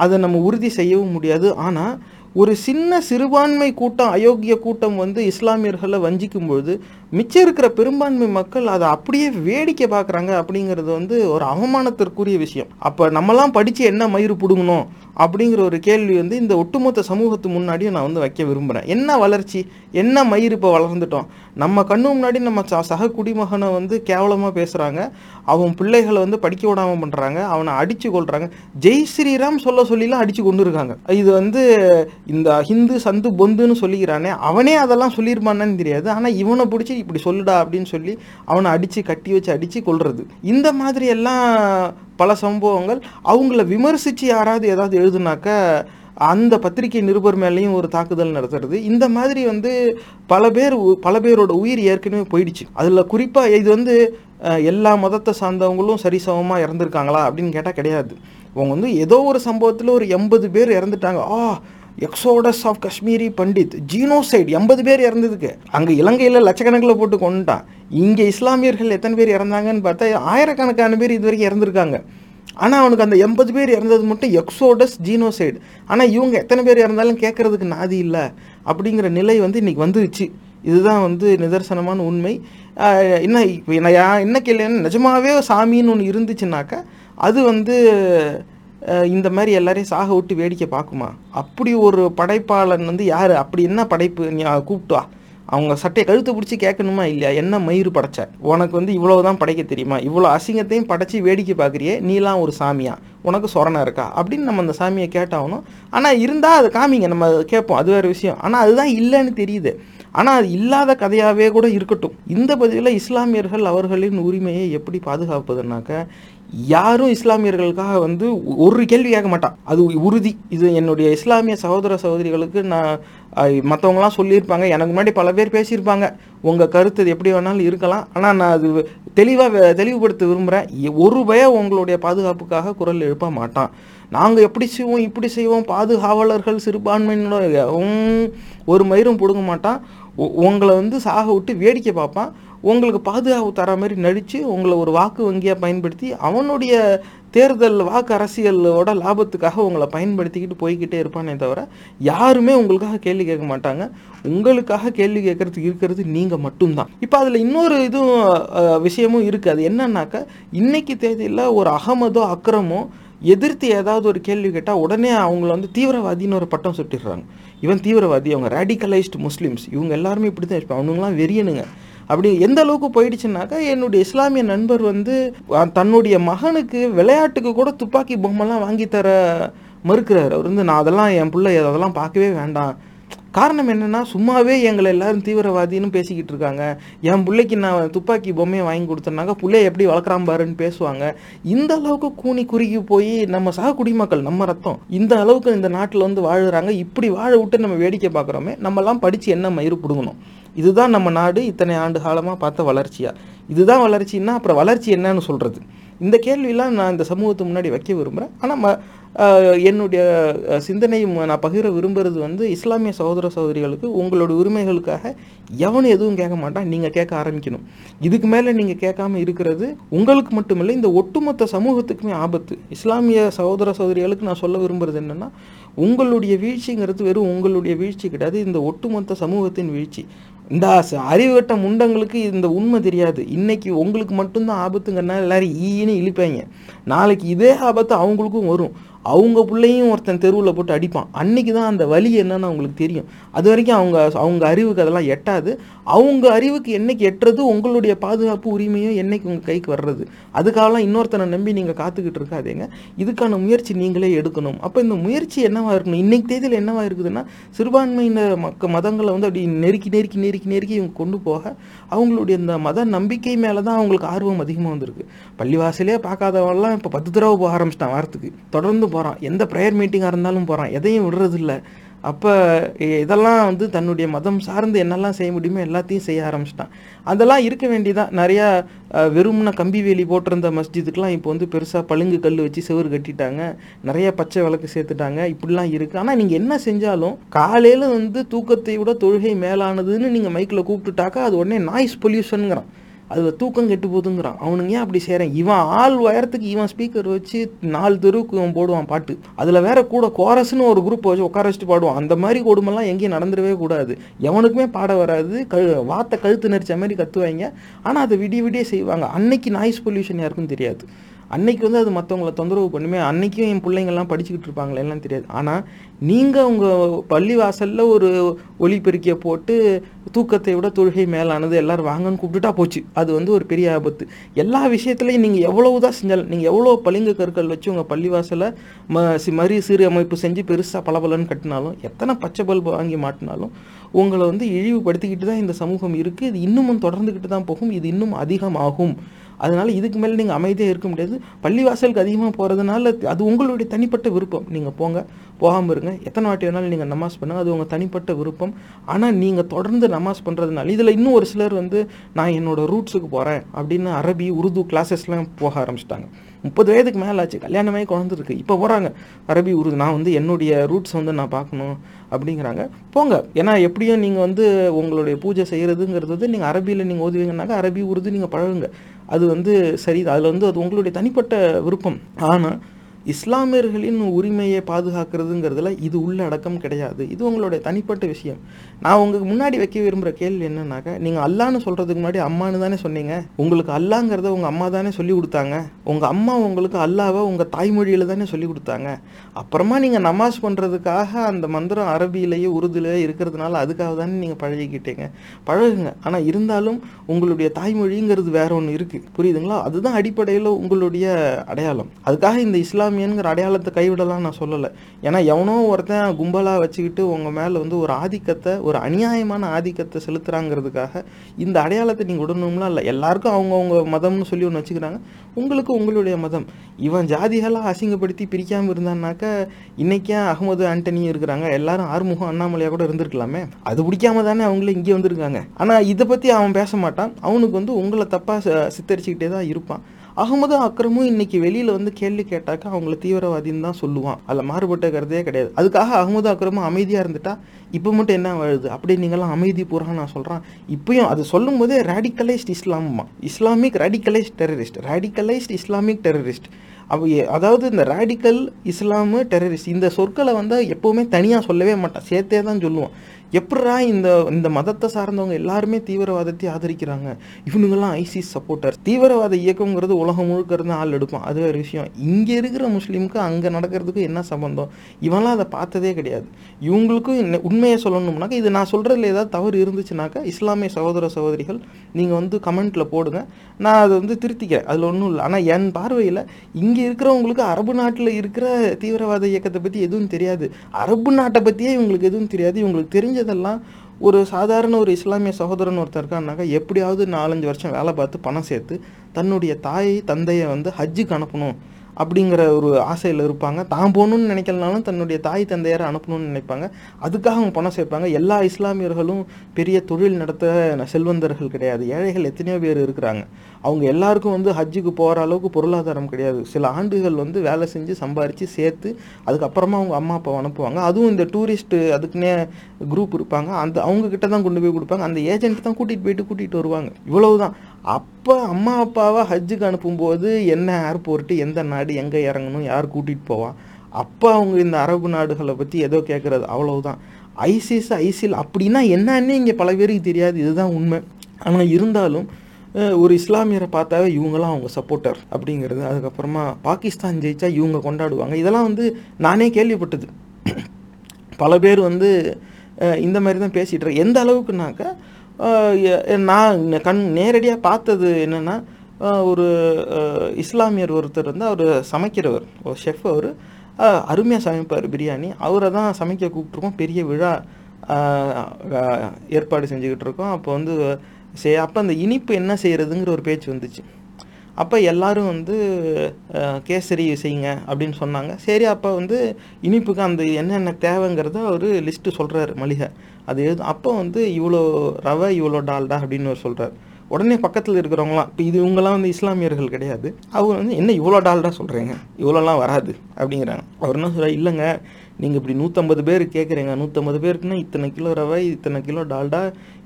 அதை நம்ம உறுதி செய்யவும் முடியாது. ஆனால் ஒரு சின்ன சிறுபான்மை கூட்டம் அயோக்கிய கூட்டம் வந்து இஸ்லாமியர்களை வஞ்சிக்கும் பொழுது மிச்சம் இருக்கிற பெரும்பான்மை மக்கள் அதை அப்படியே வேடிக்கை பார்க்குறாங்க அப்படிங்கிறது வந்து ஒரு அவமானத்திற்குரிய விஷயம். அப்போ நம்மலாம் படித்து என்ன மயிறு பிடுங்கணும் அப்படிங்கிற ஒரு கேள்வி வந்து இந்த ஒட்டுமொத்த சமூகத்து முன்னாடியும் நான் வந்து வைக்க விரும்புகிறேன் என்ன வளர்ச்சி? என்ன மயிர் இப்போ வளர்ந்துட்டோம்? நம்ம கண்ணு முன்னாடி நம்ம ச- சக குடிமகனை வந்து கேவலமாக பேசுகிறாங்க அவன் பிள்ளைகளை வந்து படிக்க விடாமல் பண்ணுறாங்க அவனை அடித்து கொள்கிறாங்க ஜெய் ஸ்ரீராம் சொல்ல சொல்லிலாம் அடித்து கொண்டு இருக்காங்க இது வந்து இந்த ஹிந்து சந்து பொந்துன்னு சொல்லிக்கிறானே. அவனே அதெல்லாம் சொல்லியிருப்பானான்னு தெரியாது. ஆனால் இவனை பிடிச்சி இப்படி சொல்லுடா அப்படின்னு சொல்லி அவனை அடித்து கட்டி வச்சு அடித்து கொள்வது இந்த மாதிரி எல்லாம் பல சம்பவங்கள். அவங்கள விமர்சித்து யாராவது ஏதாவது எழுதுனாக்க அந்த பத்திரிகை நிருபர் மேலேயும் ஒரு தாக்குதல் நடத்துறது. இந்த மாதிரி வந்து பல பேர் பல பேரோட உயிர் ஏற்கனவே போயிடுச்சு. அதில் குறிப்பாக இது வந்து எல்லா மதத்தை சார்ந்தவங்களும் சரிசமமாக இறந்துருக்காங்களா அப்படின்னு கேட்டால் கிடையாது. அவங்க வந்து ஏதோ ஒரு சம்பவத்தில் ஒரு எண்பது பேர் இறந்துட்டாங்க. ஆ exodus of Kashmiri Pandit genocide எண்பது பேர் இறந்ததுக்கு. அங்கே இலங்கையில் லட்சக்கணக்கில் போட்டு கொண்டுட்டான் இங்கே இஸ்லாமியர்கள் எத்தனை பேர் இறந்தாங்கன்னு பார்த்தா ஆயிரக்கணக்கான பேர் இது வரைக்கும் இறந்துருக்காங்க. ஆனால் அவனுக்கு அந்த எண்பது பேர் இறந்தது மட்டும் எக்ஸோடஸ் ஜீனோசைடு ஆனால் இவங்க எத்தனை பேர் இறந்தாலும் கேட்கறதுக்கு நாதி இல்லை. அப்படிங்கிற நிலை வந்து இன்றைக்கி வந்துருச்சு. இதுதான் வந்து நிதர்சனமான உண்மை. என்ன இப்போ நான் என்ன கேள்வின்னா நிஜமாவே சாமின்னு ஒன்று இருந்துச்சுன்னாக்கா அது வந்து இந்த மாதிரி எல்லாரையும் சாக விட்டு வேடிக்கை பார்க்குமா? அப்படி ஒரு படைப்பாளன் வந்து யார்? அப்படி என்ன படைப்பு நீ கூப்பிட்டுவா அவங்க சட்டையை கழுத்து பிடிச்சி கேட்கணுமா இல்லையா? என்ன மயிறு படைச்ச? உனக்கு வந்து இவ்வளவுதான் படைக்க தெரியுமா? இவ்வளோ அசிங்கத்தையும் படைச்சி வேடிக்கை பார்க்குறியே? நீலாம் ஒரு சாமியா? உனக்கு சொரணை இருக்கா? அப்படின்னு நம்ம அந்த சாமியை கேட்டாகணும். ஆனால் இருந்தால் அதை காமிங்க. நம்ம கேட்போம். அது வேறு விஷயம். ஆனால் அதுதான் இல்லைன்னு தெரியுது. ஆனால் அது இல்லாத கதையாகவே கூட இருக்கட்டும். இந்த பதிவில் இஸ்லாமியர்கள் அவர்களின் உரிமையை எப்படி பாதுகாப்பதுனாக்க யாரும் இஸ்லாமியர்களுக்காக வந்து ஒரு கேள்வி கேட்க மாட்டான். அது உறுதி. இது என்னுடைய இஸ்லாமிய சகோதர சகோதரிகளுக்கு நான் மற்றவங்களாம் சொல்லியிருப்பாங்க. எனக்கு முன்னாடி பல பேர் பேசியிருப்பாங்க. உங்கள் கருத்து இது எப்படி வேணாலும் இருக்கலாம். ஆனால் நான் அது தெளிவாக தெளிவுபடுத்த விரும்புகிறேன் ஒரு பய உங்களுடைய பாதுகாப்புக்காக குரல் எழுப்ப மாட்டான். நாங்கள் எப்படி செய்வோம் இப்படி செய்வோம்? பாதுகாவலர்கள் சிறுபான்மையினோட ஒரு மயிரும் பிடுங்க மாட்டான். உங்களை வந்து சாக விட்டு வேடிக்கை பார்ப்பான். உங்களுக்கு பாதுகாப்பு தர மாதிரி நடித்து உங்களை ஒரு வாக்கு வங்கியாக பயன்படுத்தி அவனுடைய தேர்தல் வாக்கு அரசியலோட லாபத்துக்காக உங்களை பயன்படுத்திக்கிட்டு போய்கிட்டே இருப்பானே தவிர யாருமே உங்களுக்காக கேள்வி கேட்க மாட்டாங்க. உங்களுக்காக கேள்வி கேட்கறதுக்கு இருக்கிறது நீங்கள் மட்டும்தான். இப்போ அதில் இன்னொரு இதுவும் விஷயமும் இருக்குது அது என்னன்னாக்கா இன்னைக்கு தேதியில் ஒரு அகமதோ அக்ரமோ எதிர்த்து ஏதாவது ஒரு கேள்வி கேட்டால் உடனே அவங்கள வந்து தீவிரவாதின்னு ஒரு பட்டம் சுட்டிடுறாங்க. இவன் தீவிரவாதி அவங்க ரேடிகலைஸ்டு முஸ்லீம்ஸ். இவங்க எல்லாருமே இப்படி தான் இருப்பாங்க. அவனுங்களாம் வெறியனுங்க. அப்படி எந்த அளவுக்கு போயிடுச்சுனாக்கா என்னுடைய இஸ்லாமிய நண்பர் வந்து தன்னுடைய மகனுக்கு விளையாட்டுக்கு கூட துப்பாக்கி பொம்மைலாம் வாங்கி தர மறுக்கிறார். அவர் வந்து நான் அதெல்லாம் என் பிள்ளை அதெல்லாம் பார்க்கவே வேண்டாம். காரணம் என்னன்னா சும்மாவே எங்களை எல்லாரும் தீவிரவாதின்னு பேசிக்கிட்டு இருக்காங்க. என் பிள்ளைக்கு நான் துப்பாக்கி பொம்மையை வாங்கி கொடுத்தேன்னாக்க பிள்ளைய எப்படி வளர்க்குறான் பாருன்னு பேசுவாங்க. இந்த அளவுக்கு கூனி குறுகி போய் நம்ம சக குடிமக்கள் நம்ம ரத்தம் இந்த அளவுக்கு இந்த நாட்டில் வந்து வாழுறாங்க. இப்படி வாழ விட்டு நம்ம வேடிக்கை பார்க்குறோமே நம்மலாம் படித்து என்ன மயிறு பிடுங்கணும்? இதுதான் நம்ம நாடு இத்தனை ஆண்டு காலமாக பார்த்த வளர்ச்சியா? இதுதான் வளர்ச்சின்னா அப்புறம் வளர்ச்சி என்னன்னு சொல்கிறது இந்த கேள்வியெல்லாம் நான் இந்த சமூகத்து முன்னாடி வைக்க விரும்புகிறேன் ஆனால் ம என்னுடைய சிந்தனையும் நான் பகிர விரும்புறது வந்து இஸ்லாமிய சகோதர சகோதரிகளுக்கு உங்களோட உரிமைகளுக்காக எவனும் எதுவும் கேட்க மாட்டான். நீங்கள் கேட்க ஆரம்பிக்கணும். இதுக்கு மேலே நீங்கள் கேட்காம இருக்கிறது உங்களுக்கு மட்டுமில்லை இந்த ஒட்டுமொத்த சமூகத்துக்குமே ஆபத்து. இஸ்லாமிய சகோதர சகோதரிகளுக்கு நான் சொல்ல விரும்புறது என்னென்னா உங்களுடைய வீழ்ச்சிங்கிறது வெறும் உங்களுடைய வீழ்ச்சி கிடையாது இந்த ஒட்டுமொத்த சமூகத்தின் வீழ்ச்சி. இந்த ச- அறிவுகட்ட முண்டங்களுக்கு இந்த உண்மை தெரியாது. இன்னைக்கு உங்களுக்கு மட்டும்தான் ஆபத்துங்கிறனால எல்லாரும் ஈன்னு இழிப்பாங்க. நாளைக்கு இதே ஆபத்து அவங்களுக்கும் வரும். அவங்க பிள்ளையும் ஒருத்தன் தெருவில் போட்டு அடிப்பான். அன்னைக்கு தான் அந்த வலி என்னன்னு அவங்களுக்கு தெரியும். அது வரைக்கும் அவங்க அவங்க அறிவுக்கு அதெல்லாம் எட்டாது. அவங்க அறிவுக்கு என்னைக்கு எட்டுறது உங்களுடைய பாதுகாப்பு உரிமையும் என்னைக்கு உங்கள் கைக்கு வர்றது? அதுக்காகலாம் இன்னொருத்தனை நம்பி நீங்கள் காத்துக்கிட்டு இருக்காதீங்க. இதுக்கான முயற்சி நீங்களே எடுக்கணும். அப்போ இந்த முயற்சி என்னவா இருக்கணும்? இன்னைக்கு தேதியில் என்னவா இருக்குதுன்னா சிறுபான்மையினர் மக்க மதங்களை வந்து அப்படி நெருக்கி நெருக்கி நெருக்கி நெருக்கி இவங்க கொண்டு போக அவங்களுடைய இந்த மத நம்பிக்கை மேலே தான் அவங்களுக்கு ஆர்வம் அதிகமாக வந்திருக்கு. பள்ளிவாசலே பார்க்காதவெல்லாம் இப்போ பத்து தடவை போக ஆரம்பிச்சிட்டான் வாரத்துக்கு. தொடர்ந்து போகிறான் எந்த ப்ரேயர் மீட்டிங்காக இருந்தாலும் போகிறான் எதையும் விடுறதில்ல. அப்போ இதெல்லாம் வந்து தன்னுடைய மதம் சார்ந்து என்னெல்லாம் செய்ய முடியுமோ எல்லாத்தையும் செய்ய ஆரம்பிச்சிட்டான். அதெல்லாம் இருக்க வேண்டியதான் நிறையா வெறும்னா கம்பி வேலி போட்டிருந்த மஸ்ஜிதுக்கெலாம் இப்போ வந்து பெருசாக பழுங்கு கல் வச்சு செவரு கட்டிட்டாங்க. நிறைய பச்சை விளக்கு சேர்த்துட்டாங்க. இப்படிலாம் இருக்குது ஆனால் நீங்கள் என்ன செஞ்சாலும் காலையில் வந்து தூக்கத்தை விட தொழுகை மேலானதுன்னு நீங்கள் மைக்கில் கூப்பிட்டுட்டாக்கா அது உடனே நாய்ஸ் பொல்யூஷனுங்கிறான் அது தூக்கம் கெட்டு போகுதுங்கிறான். அவனுங்க ஏன் அப்படி செய்கிறேன் இவன் ஆள் உயரத்துக்கு இவன் ஸ்பீக்கர் வச்சு நாலு தெருவுக்கு இவன் போடுவான் பாட்டு. அதில் வேற கூட கோரஸ்னு ஒரு குரூப் வச்சு உட்கார வச்சுட்டு பாடுவான். அந்த மாதிரி கொடுமெல்லாம் எங்கேயும் நடந்துடவே கூடாது. எவனுக்குமே பாட வராது. கழு வார்த்தை கழுத்து நெரிச்ச மாதிரி கத்துவாங்க ஆனால் அதை விடிய விடிய செய்வாங்க. அன்னைக்கு நாய்ஸ் பொல்யூஷன் யாருக்கும் தெரியாது. அன்னைக்கு வந்து அது மற்றவங்கள தொந்தரவு பண்ணுமே அன்னைக்கும் என் பிள்ளைங்கள்லாம் படிச்சுக்கிட்டு இருப்பாங்களே எல்லாம் தெரியாது. ஆனால் நீங்கள் உங்கள் பள்ளி வாசலில் ஒரு ஒலிபெருக்கியை போட்டு தூக்கத்தை விட தொழுகை மேலானது எல்லோரும் வாங்கன்னு கூப்பிட்டுட்டா போச்சு. அது வந்து ஒரு பெரிய ஆபத்து. எல்லா விஷயத்துலையும் நீங்கள் எவ்வளவு தான் செஞ்சாலும் நீங்கள் எவ்வளோ பளிங்கு கற்கள் வச்சு உங்கள் பள்ளிவாசலை ம சி மறு சிறு அமைப்பு செஞ்சு பெருசாக பளபளன்னு கட்டினாலும் எத்தனை பச்சை பல்பு வாங்கி மாட்டினாலும் உங்களை வந்து இழிவுபடுத்திக்கிட்டு தான் இந்த சமூகம் இருக்குது இது இன்னமும் தொடர்ந்துக்கிட்டு தான் போகும். இது இன்னும் அதிகமாகும். அதனால் இதுக்கு மேலே நீங்கள் அமைதியாக இருக்க முடியாது. பள்ளிவாசலுக்கு அதிகமாக போகிறதுனால அது உங்களுடைய தனிப்பட்ட விருப்பம். நீங்கள் போங்க. போகாமல் இருங்க. எத்தனை வாட்டி வேணாலும் நீங்கள் நமாஸ் பண்ணுங்க. அது உங்கள் தனிப்பட்ட விருப்பம். ஆனால் நீங்கள் தொடர்ந்து நமாஸ் பண்ணுறதுனால இதில் இன்னும் ஒரு சிலர் வந்து நான் என்னோடய ரூட்ஸுக்கு போகிறேன் அப்படின்னு அரபி உருது கிளாஸஸ்லாம் போக ஆரம்பிச்சிட்டாங்க. முப்பது வயதுக்கு மேலே ஆச்சு. கல்யாணமே குழந்திருக்கு இப்போ போகிறாங்க அரபி உருது நான் வந்து என்னுடைய ரூட்ஸ் வந்து நான் பார்க்கணும் அப்படிங்கிறாங்க. போங்க. ஏன்னா எப்படியும் நீங்கள் வந்து உங்களுடைய பூஜை செய்கிறதுங்கிறது வந்து நீங்கள் அரபியில் நீங்கள் ஓதுவீங்கன்னாக்கா அரபி உருது நீங்கள் பழகுங்க. அது வந்து சரிதான் அதில் வந்து அது உங்களுடைய தனிப்பட்ட விருப்பம். ஆனால் இஸ்லாமியர்களின் உரிமையை பாதுகாக்கிறதுங்கிறதுல இது உள்ள அடக்கம் கிடையாது. இது உங்களுடைய தனிப்பட்ட விஷயம். நான் உங்களுக்கு முன்னாடி வைக்க விரும்புகிற கேள்வி என்னன்னாக்கா நீங்கள் அல்லான்னு சொல்கிறதுக்கு முன்னாடி அம்மான்னு தானே சொன்னீங்க. உங்களுக்கு அல்லாங்கிறத உங்கள் அம்மா தானே சொல்லி கொடுத்தாங்க. உங்கள் அம்மா உங்களுக்கு அல்லாவை உங்கள் தாய்மொழியில் தானே சொல்லி கொடுத்தாங்க. அப்புறமா நீங்கள் நமாஸ் பண்ணுறதுக்காக அந்த மந்திரம் அரபியிலேயே உருதுலேயே இருக்கிறதுனால அதுக்காக தானே நீங்கள் பழகிக்கிட்டீங்க. பழகுங்க. ஆனால் இருந்தாலும் உங்களுடைய தாய்மொழிங்கிறது வேற ஒன்று இருக்குது புரியுதுங்களா? அதுதான் அடிப்படையில் உங்களுடைய அடையாளம். அதுக்காக இந்த இஸ்லாம் இஸ்லாமியனுங்கிற அடையாளத்தை கைவிடலாம் நான் சொல்லலை. ஏன்னா எவனோ ஒருத்தன் கும்பலாக வச்சுக்கிட்டு உங்கள் மேலே வந்து ஒரு ஆதிக்கத்தை ஒரு அநியாயமான ஆதிக்கத்தை செலுத்துறாங்கிறதுக்காக இந்த அடையாளத்தை நீங்கள் விடணும்லாம் இல்லை. எல்லாருக்கும் அவங்கவுங்க மதம்னு சொல்லி ஒன்று வச்சுக்கிறாங்க. உங்களுக்கு உங்களுடைய மதம். இவன் ஜாதிகளாக அசிங்கப்படுத்தி பிரிக்காமல் இருந்தான்னாக்க இன்னைக்கே அகமது ஆண்டனி இருக்கிறாங்க. எல்லாரும் ஆறுமுகம் அண்ணாமலையாக கூட இருந்திருக்கலாமே. அது பிடிக்காம தானே அவங்களே இங்கே வந்திருக்காங்க. ஆனால் இதை பற்றி அவன் பேச மாட்டான். அவனுக்கு வந்து உங்களை தப்பாக சித்தரிச்சுக்கிட்டே தான் இருப்பான். அகமது அக்ரமும் இன்னைக்கு வெளியில வந்து கேள்வி கேட்டாக்க அவங்கள தீவிரவாதின்னு தான் சொல்லுவான். அதில் மாறுபட்ட கருத்தே கிடையாது. அதுக்காக அகமது அக்ரமும் அமைதியா இருந்துட்டா இப்போ மட்டும் என்ன வருது? அப்படி நீங்களாம் அமைதி பூரா நான் சொல்றேன். இப்பயும் அது சொல்லும் போதே radicalised இஸ்லாமா Islamic radicalised terrorist radicalised Islamic terrorist அவ அதாவது இந்த ரேடிக்கல் இஸ்லாமு டெரரிஸ்ட் இந்த சொற்களை வந்து எப்பவுமே தனியாக சொல்லவே மாட்டான் சேர்த்தே தான் சொல்லுவான். எப்படா இந்த இந்த மதத்தை சார்ந்தவங்க எல்லாருமே தீவிரவாதத்தை ஆதரிக்கிறாங்க? இவனுங்கெல்லாம் ஐசிஸ் சப்போர்ட்டர் தீவிரவாத இயக்கங்கிறது உலகம் முழுக்க இருந்தால் ஆள் எடுப்போம் அது ஒரு விஷயம். இங்கே இருக்கிற முஸ்லீமுக்கு அங்கே நடக்கிறதுக்கு என்ன சம்பந்தம்? இவன்லாம் அதை பார்த்ததே கிடையாது. இவங்களுக்கும் என்ன- உண்மையை சொல்லணும்னாக்கா இது நான் சொல்கிறதுல ஏதாவது தவறு இருந்துச்சுனாக்கா இஸ்லாமிய சகோதர சகோதரிகள் நீங்கள் வந்து கமெண்ட்டில் போடுங்க. நான் அதை வந்து திருத்திக்கிறேன். அதில் ஒன்றும் இல்லை. ஆனால் என் பார்வையில் இங்கே இருக்கிறவங்களுக்கு அரபு நாட்டில் இருக்கிற தீவிரவாத இயக்கத்தை பற்றி எதுவும் தெரியாது. அரபு நாட்டை பற்றியே இவங்களுக்கு எதுவும் தெரியாது. இவங்களுக்கு தெரிஞ்ச தெரிஞ்சதெல்லாம் ஒரு சாதாரண ஒரு இஸ்லாமிய சகோதரன் ஒருத்தர் இருக்கான்னாக்கா எப்படியாவது நாலஞ்சு வருஷம் வேலை பார்த்து பணம் சேர்த்து தன்னுடைய தாயை தந்தையை வந்து ஹஜ்ஜுக்கு அனுப்பணும். அப்படிங்கிற ஒரு ஆசையில் இருப்பாங்க. தான் போகணும்னு நினைக்கலனாலும் தன்னுடைய தாய் தந்தையரை அனுப்பணும்னு நினைப்பாங்க. அதுக்காக அவங்க பணம் சேர்ப்பாங்க. எல்லா இஸ்லாமியர்களும் பெரிய தொழில் நடத்த செல்வந்தர்கள் கிடையாது. ஏழைகள் எத்தனையோ பேர் இருக்கிறாங்க. அவங்க எல்லாருக்கும் வந்து ஹஜ்ஜுக்கு போகிற அளவுக்கு பொருளாதாரம் கிடையாது. சில ஆண்டுகள் வந்து வேலை செஞ்சு சம்பாரித்து சேர்த்து அதுக்கப்புறமா அவங்க அம்மா அப்பாவை அனுப்புவாங்க. அதுவும் இந்த டூரிஸ்ட்டு அதுக்குன்னே குரூப் இருப்பாங்க. அந்த அவங்க கிட்ட தான் கொண்டு போய் கொடுப்பாங்க. அந்த ஏஜென்ட் தான் கூட்டிகிட்டு போயிட்டு கூட்டிகிட்டு வருவாங்க. இவ்வளவுதான். அப்போ அம்மா அப்பாவை ஹஜ்ஜுக்கு அனுப்பும்போது என்ன ஏர்போர்ட்டு எந்த நாடு எங்கே இறங்கணும் யார் கூட்டிகிட்டு போவான் அப்போ அவங்க இந்த அரபு நாடுகளை பற்றி ஏதோ கேட்குறது அவ்வளவுதான். ஐசிஸ் ஐசில் அப்படின்னா என்னன்னு இங்கே பல பேருக்கு தெரியாது. இதுதான் உண்மை. ஆனால் இருந்தாலும் ஒரு இஸ்லாமியரை பார்த்தாவே இவங்களாம் அவங்க சப்போர்ட்டர் அப்படிங்கிறது. அதுக்கப்புறமா பாகிஸ்தான் ஜெயிச்சா இவங்க கொண்டாடுவாங்க. இதெல்லாம் வந்து நானே கேள்விப்பட்டது. பல பேர் வந்து இந்த மாதிரி தான் பேசிகிட்டு எந்த அளவுக்குனாக்கா நான் கண் நேரடியாக பார்த்தது என்னென்னா ஒரு இஸ்லாமியர் ஒருத்தர் வந்து அவர் சமைக்கிறவர். ஒரு ஷெஃப் அவர். அருமையாக சமைப்பார் பிரியாணி. அவரை தான் சமைக்க கூப்பிட்ருக்கோம் பெரிய விழா ஏற்பாடு செஞ்சுக்கிட்டு இருக்கோம் அப்போ வந்து சே அப்போ அந்த இனிப்பு என்ன செய்கிறதுங்கிற ஒரு பேச்சு வந்துச்சு. அப்போ எல்லாரும் வந்து கேசரி செய்யுங்க அப்படின்னு சொன்னாங்க. சரி அப்போ வந்து இனிப்புக்கு அந்த என்னென்ன தேவைங்கிறத ஒரு லிஸ்ட்டு சொல்கிறாரு மளிகை. அது எழுது அப்போ வந்து இவ்வளோ ரவை இவ்வளோ டால்டா அப்படின்னு ஒரு சொல்கிறார் உடனே பக்கத்தில் இருக்கிறவங்களாம் இப்போ இது இவங்கெல்லாம் வந்து இஸ்லாமியர்கள் கிடையாது. அவங்க வந்து என்ன இவ்வளோ டால்டா சொல்கிறீங்க இவ்வளோலாம் வராது. அப்படிங்கிறாங்க. அவர் என்ன சொல்கிறார் இல்லைங்க நீங்கள் இப்படி நூற்றம்பது பேர் கேட்குறீங்க நூற்றம்பது பேருக்குன்னா இத்தனை கிலோ ரவை இத்தனை கிலோ டால்டா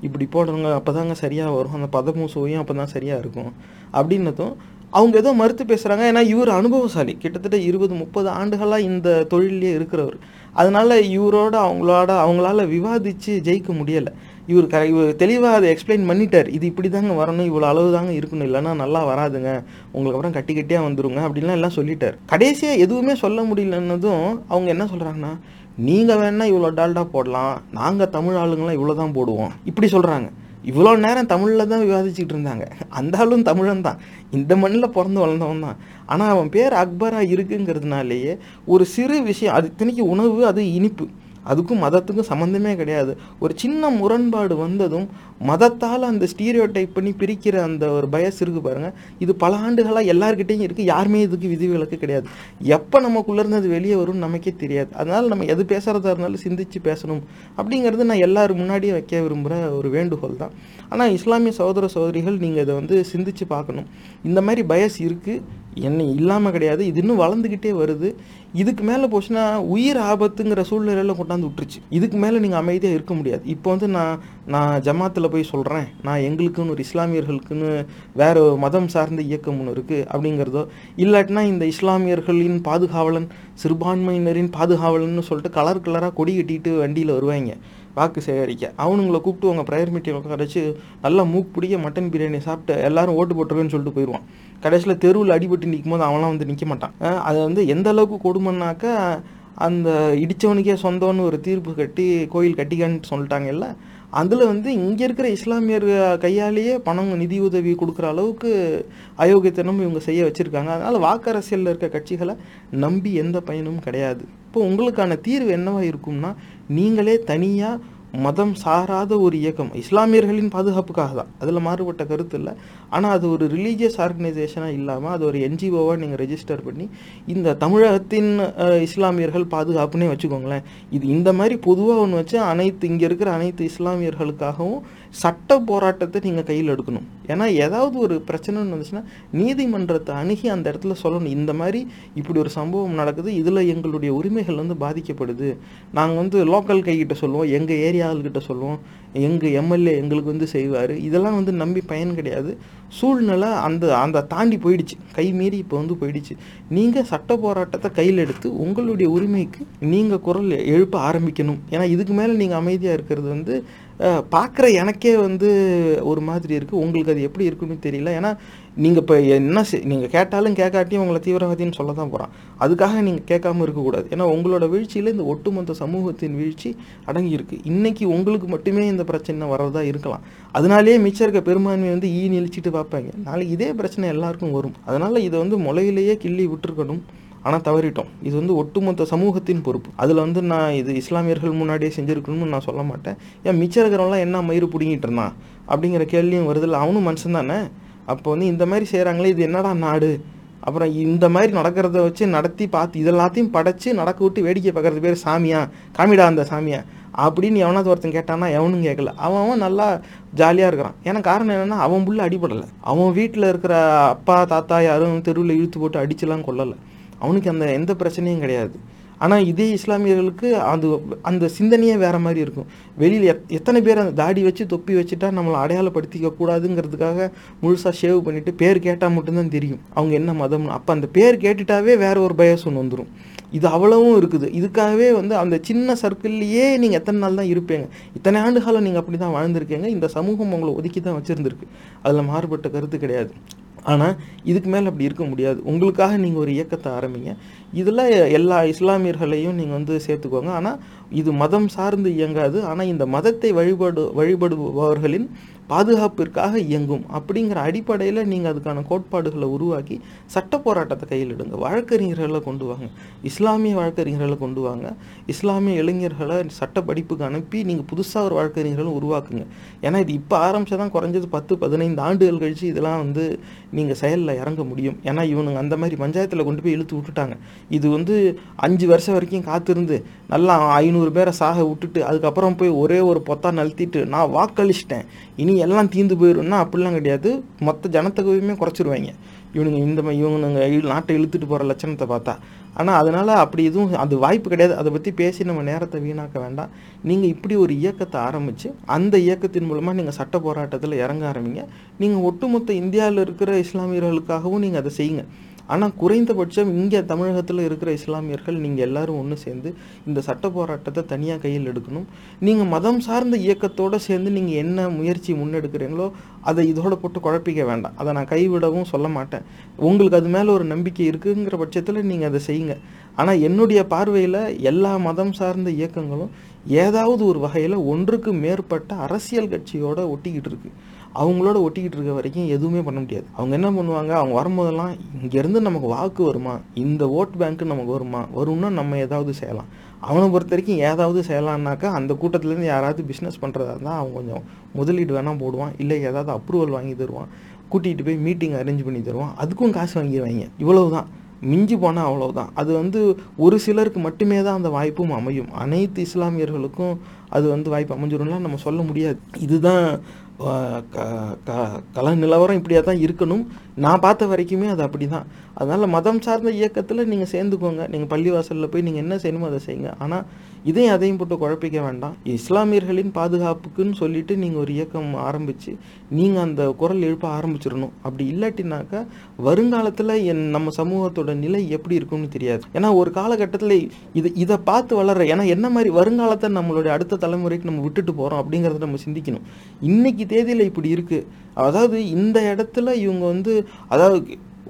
இப்படி போடுறவங்க அப்போ தாங்க சரியாக வரும். அந்த பதமும் சுவையும் அப்போ தான் சரியாக இருக்கும். அப்படின்னதும் அவங்க ஏதோ மறுத்து பேசுகிறாங்க ஏன்னா இவர் அனுபவசாலி. கிட்டத்தட்ட இருபது முப்பது ஆண்டுகளாக இந்த தொழிலே இருக்கிறவர். அதனால இவரோட அவங்களோட அவங்களால விவாதித்து ஜெயிக்க முடியலை. இவர் க இவர் தெளிவாக அதை எக்ஸ்பிளைன் பண்ணிட்டார். இது இப்படி தாங்க வரணும் இவ்வளோ அளவு தாங்க இருக்கணும். இல்லைன்னா நல்லா வராதுங்க. உங்களுக்கு அப்புறம் கட்டி கட்டியாக வந்துருங்க அப்படின்லாம் எல்லாம் சொல்லிட்டார். கடைசியாக எதுவுமே சொல்ல முடியலன்னதும் அவங்க என்ன சொல்கிறாங்கன்னா நீங்கள் வேணால் இவ்வளோ டால்டா போடலாம். நாங்கள் தமிழ் ஆளுங்களாம் இவ்வளோ தான் போடுவோம். இப்படி சொல்கிறாங்க இவ்வளோ நேரம் தமிழில் தான் விவாதிச்சுட்டு இருந்தாங்க. அந்த ஆளும் தமிழன் தான். இந்த மண்ணில் பிறந்து வளர்ந்தவன் தான். ஆனால் அவன் பேர் அக்பராக இருக்குங்கிறதுனாலேயே ஒரு சிறு விஷயம் அது இத்தனைக்கு உணவு அது இனிப்பு. அதுக்கும் மதத்துக்கும் சம்மந்தமே கிடையாது. ஒரு சின்ன முரண்பாடு வந்ததும் மதத்தால் அந்த ஸ்டீரியோ டைப் பண்ணி பிரிக்கிற அந்த ஒரு பயஸ் இருக்குது பாருங்கள் இது பல ஆண்டுகளாக எல்லாருக்கிட்டேயும் இருக்குது யாருமே இதுக்கு விதிவிலக்கு கிடையாது. எப்போ நமக்குள்ளேருந்து அது வெளியே வரும்னு நமக்கே தெரியாது. அதனால் நம்ம எது பேசுகிறதா இருந்தாலும் சிந்திச்சு பேசணும். அப்படிங்கிறது நான் எல்லோரும் முன்னாடியே வைக்க விரும்புகிற ஒரு வேண்டுகோள் தான். ஆனால் இஸ்லாமிய சகோதர சகோதரிகள் நீங்கள் இதை வந்து சிந்திச்சு பார்க்கணும். இந்த மாதிரி பயஸ் இருக்குது என்ன இல்லாமல் கிடையாது. இது இன்னும் வளர்ந்துக்கிட்டே வருது. இதுக்கு மேலே போச்சுன்னா உயிர் ஆபத்துங்கிற சூழ்நிலையில் கொண்டாந்து விட்டுருச்சு. இதுக்கு மேலே நீங்கள் அமைதியாக இருக்க முடியாது. இப்போ வந்து நான் நான் ஜமாத்தில் போய் சொல்கிறேன் நான் எங்களுக்குன்னு ஒரு இஸ்லாமியர்களுக்குன்னு வேறு மதம் சார்ந்த இயக்கம் ஒன்று இருக்குது அப்படிங்கிறதோ இல்லாட்டினா இந்த இஸ்லாமியர்களின் பாதுகாவலன் சிறுபான்மையினரின் பாதுகாவலன்னு சொல்லிட்டு கலர் கலராக கொடி கட்டிட்டு வண்டியில் வருவாங்க வாக்கு சேகரிக்க. அவனுங்களை கூப்பிட்டு உங்கள் ப்ரையர் மீட்டிங் உட்கார நல்லா மூக்கு பிடிக்க மட்டன் பிரியாணி சாப்பிட்டு எல்லாரும் ஓட்டு போட்டுருவேன்னு சொல்லிட்டு போயிடுவான் கடைசியில் தெருவில் அடிபட்டு நிற்கும் போது அவன்லாம் வந்து நிற்க மாட்டான். அதை அது வந்து எந்த அளவுக்கு கொடுமைனாக்க அந்த இடித்தவனுக்கே சொந்தம்னு ஒரு தீர்ப்பு கட்டி கோயில் கட்டிக்கான்னு சொல்லிட்டாங்கல்ல அதில் வந்து இங்கே இருக்கிற இஸ்லாமியர் கையாலேயே பணம் நிதி உதவி கொடுக்குற அளவுக்கு அயோக்கியத்தனம் இவங்க செய்ய வச்சுருக்காங்க. அதனால் வாக்கரசியலில் இருக்க கட்சிகளை நம்பி எந்த பயனும் கிடையாது. இப்போ உங்களுக்கான தீர்வு என்னவா இருக்கும்னா நீங்களே தனியாக மதம் சாராத ஒரு இயக்கம். இஸ்லாமியர்களின் பாதுகாப்புக்காக தான். அதில் மாறுபட்ட கருத்து இல்லை. ஆனால் அது ஒரு ரிலீஜியஸ் ஆர்கனைசேஷனாக இல்லாமல் அது ஒரு என்ஜிஓவாக நீங்கள் ரெஜிஸ்டர் பண்ணி இந்த தமிழகத்தின் இஸ்லாமியர்கள் பாதுகாப்புன்னே வச்சுக்கோங்களேன். இது இந்த மாதிரி பொதுவாக ஒன்று வச்சு அனைத்து இங்கே இருக்கிற அனைத்து இஸ்லாமியர்களுக்காகவும் சட்ட போராட்டத்தை நீங்கள் கையில் எடுக்கணும். ஏன்னா ஏதாவது ஒரு பிரச்சனைன்னு வந்துச்சுன்னா நீதிமன்றத்தை அணுகி அந்த இடத்துல சொல்லணும். இந்த மாதிரி இப்படி ஒரு சம்பவம் நடக்குது. இதில் எங்களுடைய உரிமைகள் வந்து பாதிக்கப்படுது. நாங்கள் வந்து லோக்கல் கைகிட்ட சொல்லுவோம். எங்கள் ஏரியாள்கிட்ட சொல்லுவோம். எங்கள் எம்எல்ஏ எங்களுக்கு வந்து செய்வார். இதெல்லாம் வந்து நம்பி பயன் கிடையாது. சூழ்நிலை அந்த அந்த தாண்டி போயிடுச்சு. கை மீறி இப்போ வந்து போயிடுச்சு. நீங்கள் சட்ட போராட்டத்தை கையில் எடுத்து உங்களுடைய உரிமைக்கு நீங்கள் குரல் எழுப்ப ஆரம்பிக்கணும். ஏன்னா இதுக்கு மேலே நீங்கள் அமைதியாக இருக்கிறது வந்து பார்க்குற எனக்கே வந்து ஒரு மாதிரி இருக்குது உங்களுக்கு அது எப்படி இருக்குன்னு தெரியல. ஏன்னா நீங்கள் இப்போ என்ன நீங்கள் கேட்டாலும் கேட்காட்டியும் உங்களை தீவிரவாதின்னு சொல்ல தான் போகிறான் அதுக்காக நீங்கள் கேட்காம இருக்கக்கூடாது. ஏன்னா உங்களோட வீழ்ச்சியில் இந்த ஒட்டுமொத்த சமூகத்தின் வீழ்ச்சி அடங்கியிருக்கு. இன்றைக்கி உங்களுக்கு மட்டுமே இந்த பிரச்சனை வர்றதா இருக்கலாம். அதனாலேயே மிச்சம் இருக்க பெரும்பான்மை வந்து ஈ நிழிச்சிட்டு பார்ப்பாங்க. நாளைக்கு இதே பிரச்சனை எல்லாருக்கும் வரும். அதனால் இதை வந்து முளையிலேயே கிள்ளி விட்டுருக்கணும். ஆனால் தவறிட்டோம். இது வந்து ஒட்டுமொத்த சமூகத்தின் பொறுப்பு. அதில் வந்து நான் இது இஸ்லாமியர்கள் முன்னாடியே செஞ்சுருக்கணும்னு நான் சொல்ல மாட்டேன். ஏன் மிச்சம் இருக்கிறவங்களாம் என்ன மயிறு பிடிங்கிட்டு இருந்தான்? அப்படிங்கிற கேள்வியும் வருதில்ல. அவனும் மனுஷன் தானே? அப்போ வந்து இந்த மாதிரி செய்கிறாங்களே இது என்னடா நாடு? அப்புறம் இந்த மாதிரி நடக்கிறத வச்சு நடத்தி பார்த்து இதெல்லாத்தையும் படைச்சு நடக்க விட்டு வேடிக்கை பார்க்கறது பேர் சாமியா? காமிடா அந்த சாமியா. அப்படின்னு எவனாவது ஒருத்தன் கேட்டானா எவனும் கேட்கல அவன் அவன் நல்லா ஜாலியாக இருக்கிறான். ஏன்னா காரணம் என்னென்னா அவன் புள்ள அடிபடலை. அவன் வீட்டில் இருக்கிற அப்பா தாத்தா யாரும் தெருவில் இழுத்து போட்டு அடிச்சுலாம் கொள்ளலை அவனுக்கு அந்த எந்த பிரச்சனையும் கிடையாது. ஆனால் இதே இஸ்லாமியர்களுக்கு அது அந்த சிந்தனையே வேறு மாதிரி இருக்கும். வெளியில் எத் எத்தனை பேர் அந்த தாடி வச்சு தொப்பி வச்சுட்டா நம்மளை அடையாளப்படுத்திக்க கூடாதுங்கிறதுக்காக முழுசாக ஷேவ் பண்ணிவிட்டு பேர் கேட்டால் மட்டும்தான் தெரியும். அவங்க என்ன மதம்னு. அப்போ அந்த பேர் கேட்டுட்டாவே வேறு ஒரு பயஸ் ஒன்று வந்துடும் இது அவ்வளவும் இருக்குது. இதுக்காகவே வந்து அந்த சின்ன சர்க்கிள்லேயே நீங்கள் எத்தனை நாள் தான் இருப்பீங்க. இத்தனை ஆண்டு காலம் நீங்கள் அப்படி தான் வாழ்ந்திருக்கீங்க. இந்த சமூகம் உங்களை ஒதுக்கி தான் வச்சுருந்துருக்கு. அதில் மாறுபட்ட கருத்து கிடையாது. ஆனால் இதுக்கு மேலே அப்படி இருக்க முடியாது. உங்களுக்காக நீங்கள் ஒரு இயக்கத்தை ஆரம்பிங்க. இதில் எல்லா இஸ்லாமியர்களையும் நீங்கள் வந்து சேர்த்துக்கோங்க. ஆனால் இது மதம் சார்ந்து இயங்காது. ஆனால் இந்த மதத்தை வழிபாடு வழிபடுபவர்களின் பாதுகாப்பிற்காக இயங்கும் அப்படிங்கிற அடிப்படையில் நீங்கள் அதுக்கான கோட்பாடுகளை உருவாக்கி சட்ட போராட்டத்தை கையில் எடுங்க. வழக்கறிஞர்களை கொண்டு வாங்க. இஸ்லாமிய வழக்கறிஞர்களை கொண்டு வாங்க. இஸ்லாமிய இளைஞர்களை சட்ட படிப்புக்கு அனுப்பி நீங்கள் புதுசாக ஒரு வழக்கறிஞர்களும் உருவாக்குங்க. ஏன்னா இது இப்போ ஆரம்பிச்சதான் குறைஞ்சது பத்து பதினைந்து ஆண்டுகள் கழித்து இதெல்லாம் வந்து நீங்கள் செயலில் இறங்க முடியும். ஏன்னா இவனுங்க அந்த மாதிரி பஞ்சாயத்தில் கொண்டு போய் இழுத்து விட்டுட்டாங்க. இது வந்து அஞ்சு வருஷம் வரைக்கும் காத்திருந்து நல்லா ஐநூறு பேரை சாக விட்டுட்டு அதுக்கப்புறம் போய் ஒரே ஒரு பொத்தா நழுத்திட்டு நான் வாக்களிச்சிட்டேன். இனி எல்லாம் தீந்து போயிடும்னா அப்படிலாம் கிடையாது. மொத்த ஜனத்தொகையுமே குறைச்சிருவாங்க. இவனுங்க இந்த மாதிரி இவனுங்க நாட்டை இழுத்துட்டு போகிற லட்சணத்தை பார்த்தா. ஆனால் அதனால் அப்படி எதுவும் அது வாய்ப்பு கிடையாது. அதை பற்றி பேசி நம்ம நேரத்தை வீணாக்க வேண்டாம். நீங்கள் இப்படி ஒரு இயக்கத்தை ஆரம்பித்து அந்த இயக்கத்தின் மூலமாக நீங்கள் சட்ட போராட்டத்தில் இறங்க ஆரம்பிங்க. நீங்கள் ஒட்டுமொத்த இந்தியாவில் இருக்கிற இஸ்லாமியர்களுக்காகவும் நீங்கள் அதை செய்யுங்க. ஆனால் குறைந்தபட்சம் இங்கே தமிழகத்தில் இருக்கிற இஸ்லாமியர்கள் நீங்கள் எல்லாரும் ஒன்று சேர்ந்து இந்த சட்ட போராட்டத்தை தனியாக கையில் எடுக்கணும். நீங்கள் மதம் சார்ந்த இயக்கத்தோடு சேர்ந்து நீங்கள் என்ன முயற்சி முன்னெடுக்கிறீங்களோ அதை இதோட போட்டு குழப்பிக்க வேண்டாம். அதை நான் கைவிடவும் சொல்ல மாட்டேன். உங்களுக்கு அது மேலே ஒரு நம்பிக்கை இருக்குங்கிற பட்சத்தில் நீங்கள் அதை செய்யுங்க. ஆனால் என்னுடைய பார்வையில் எல்லா மதம் சார்ந்த இயக்கங்களும் ஏதாவது ஒரு வகையில் ஒன்றுக்கு மேற்பட்ட அரசியல் கட்சியோட ஒட்டிக்கிட்டு இருக்குது அவங்களோட ஒட்டிக்கிட்டு இருக்க வரைக்கும் எதுவுமே பண்ண முடியாது. அவங்க என்ன பண்ணுவாங்க? அவங்க வரும்போதெல்லாம் இங்கேருந்து நமக்கு வாக்கு வருமா? இந்த ஓட் பேங்க்கு நமக்கு வருமா? வரும்னா நம்ம ஏதாவது செய்யலாம். அவனை பொறுத்த வரைக்கும் ஏதாவது செய்யலான்னாக்கா அந்த கூட்டத்துலேருந்து யாராவது பிஸ்னஸ் பண்ணுறதா இருந்தால் அவன் கொஞ்சம் முதலீடு வேணால் போடுவான். இல்லை ஏதாவது அப்ரூவல் வாங்கி தருவான். கூட்டிகிட்டு போய் மீட்டிங் அரேஞ்ச் பண்ணி தருவான். அதுக்கும் காசு வாங்கிடுவாங்க. இவ்வளவு தான் மிஞ்சி போனால் அவ்வளோதான் அது வந்து ஒரு சிலருக்கு மட்டுமே தான் அந்த வாய்ப்பும் அமையும். அனைத்து இஸ்லாமியர்களுக்கும் அது வந்து வாய்ப்பு அமைஞ்சிடும்லாம் நம்ம சொல்ல முடியாது. இதுதான் கல க க- நிலவரம் இப்படியா தான் இருக்கணும். நான் பார்த்த வரைக்குமே அது அப்படி தான் அதனால் மதம் சார்ந்த இயக்கத்தில் நீங்கள் சேர்ந்துக்கோங்க. நீங்கள் பள்ளிவாசலில் போய் நீங்கள் என்ன செய்யணுமோ அதை செய்யுங்க. ஆனால் இதையும் அதையும் போட்டு குழப்பிக்க வேண்டாம். இஸ்லாமியர்களின் பாதுகாப்புக்குன்னு சொல்லிட்டு நீங்கள் ஒரு இயக்கம் ஆரம்பித்து நீங்கள் அந்த குரல் எழுப்ப ஆரம்பிச்சிடணும். அப்படி இல்லாட்டினாக்கா வருங்காலத்தில் என் நம்ம சமூகத்தோட நிலை எப்படி இருக்கும்னு தெரியாது. ஏன்னா ஒரு காலகட்டத்தில் இது இதை பார்த்து வளர்ற ஏன்னா என்ன மாதிரி வருங்காலத்தை நம்மளுடைய அடுத்த தலைமுறைக்கு நம்ம விட்டுட்டு போகிறோம் அப்படிங்கிறத நம்ம சிந்திக்கணும். இன்னைக்கு தேதியில் இப்படி இருக்குது அதாவது இந்த இடத்துல இவங்க வந்து அதாவது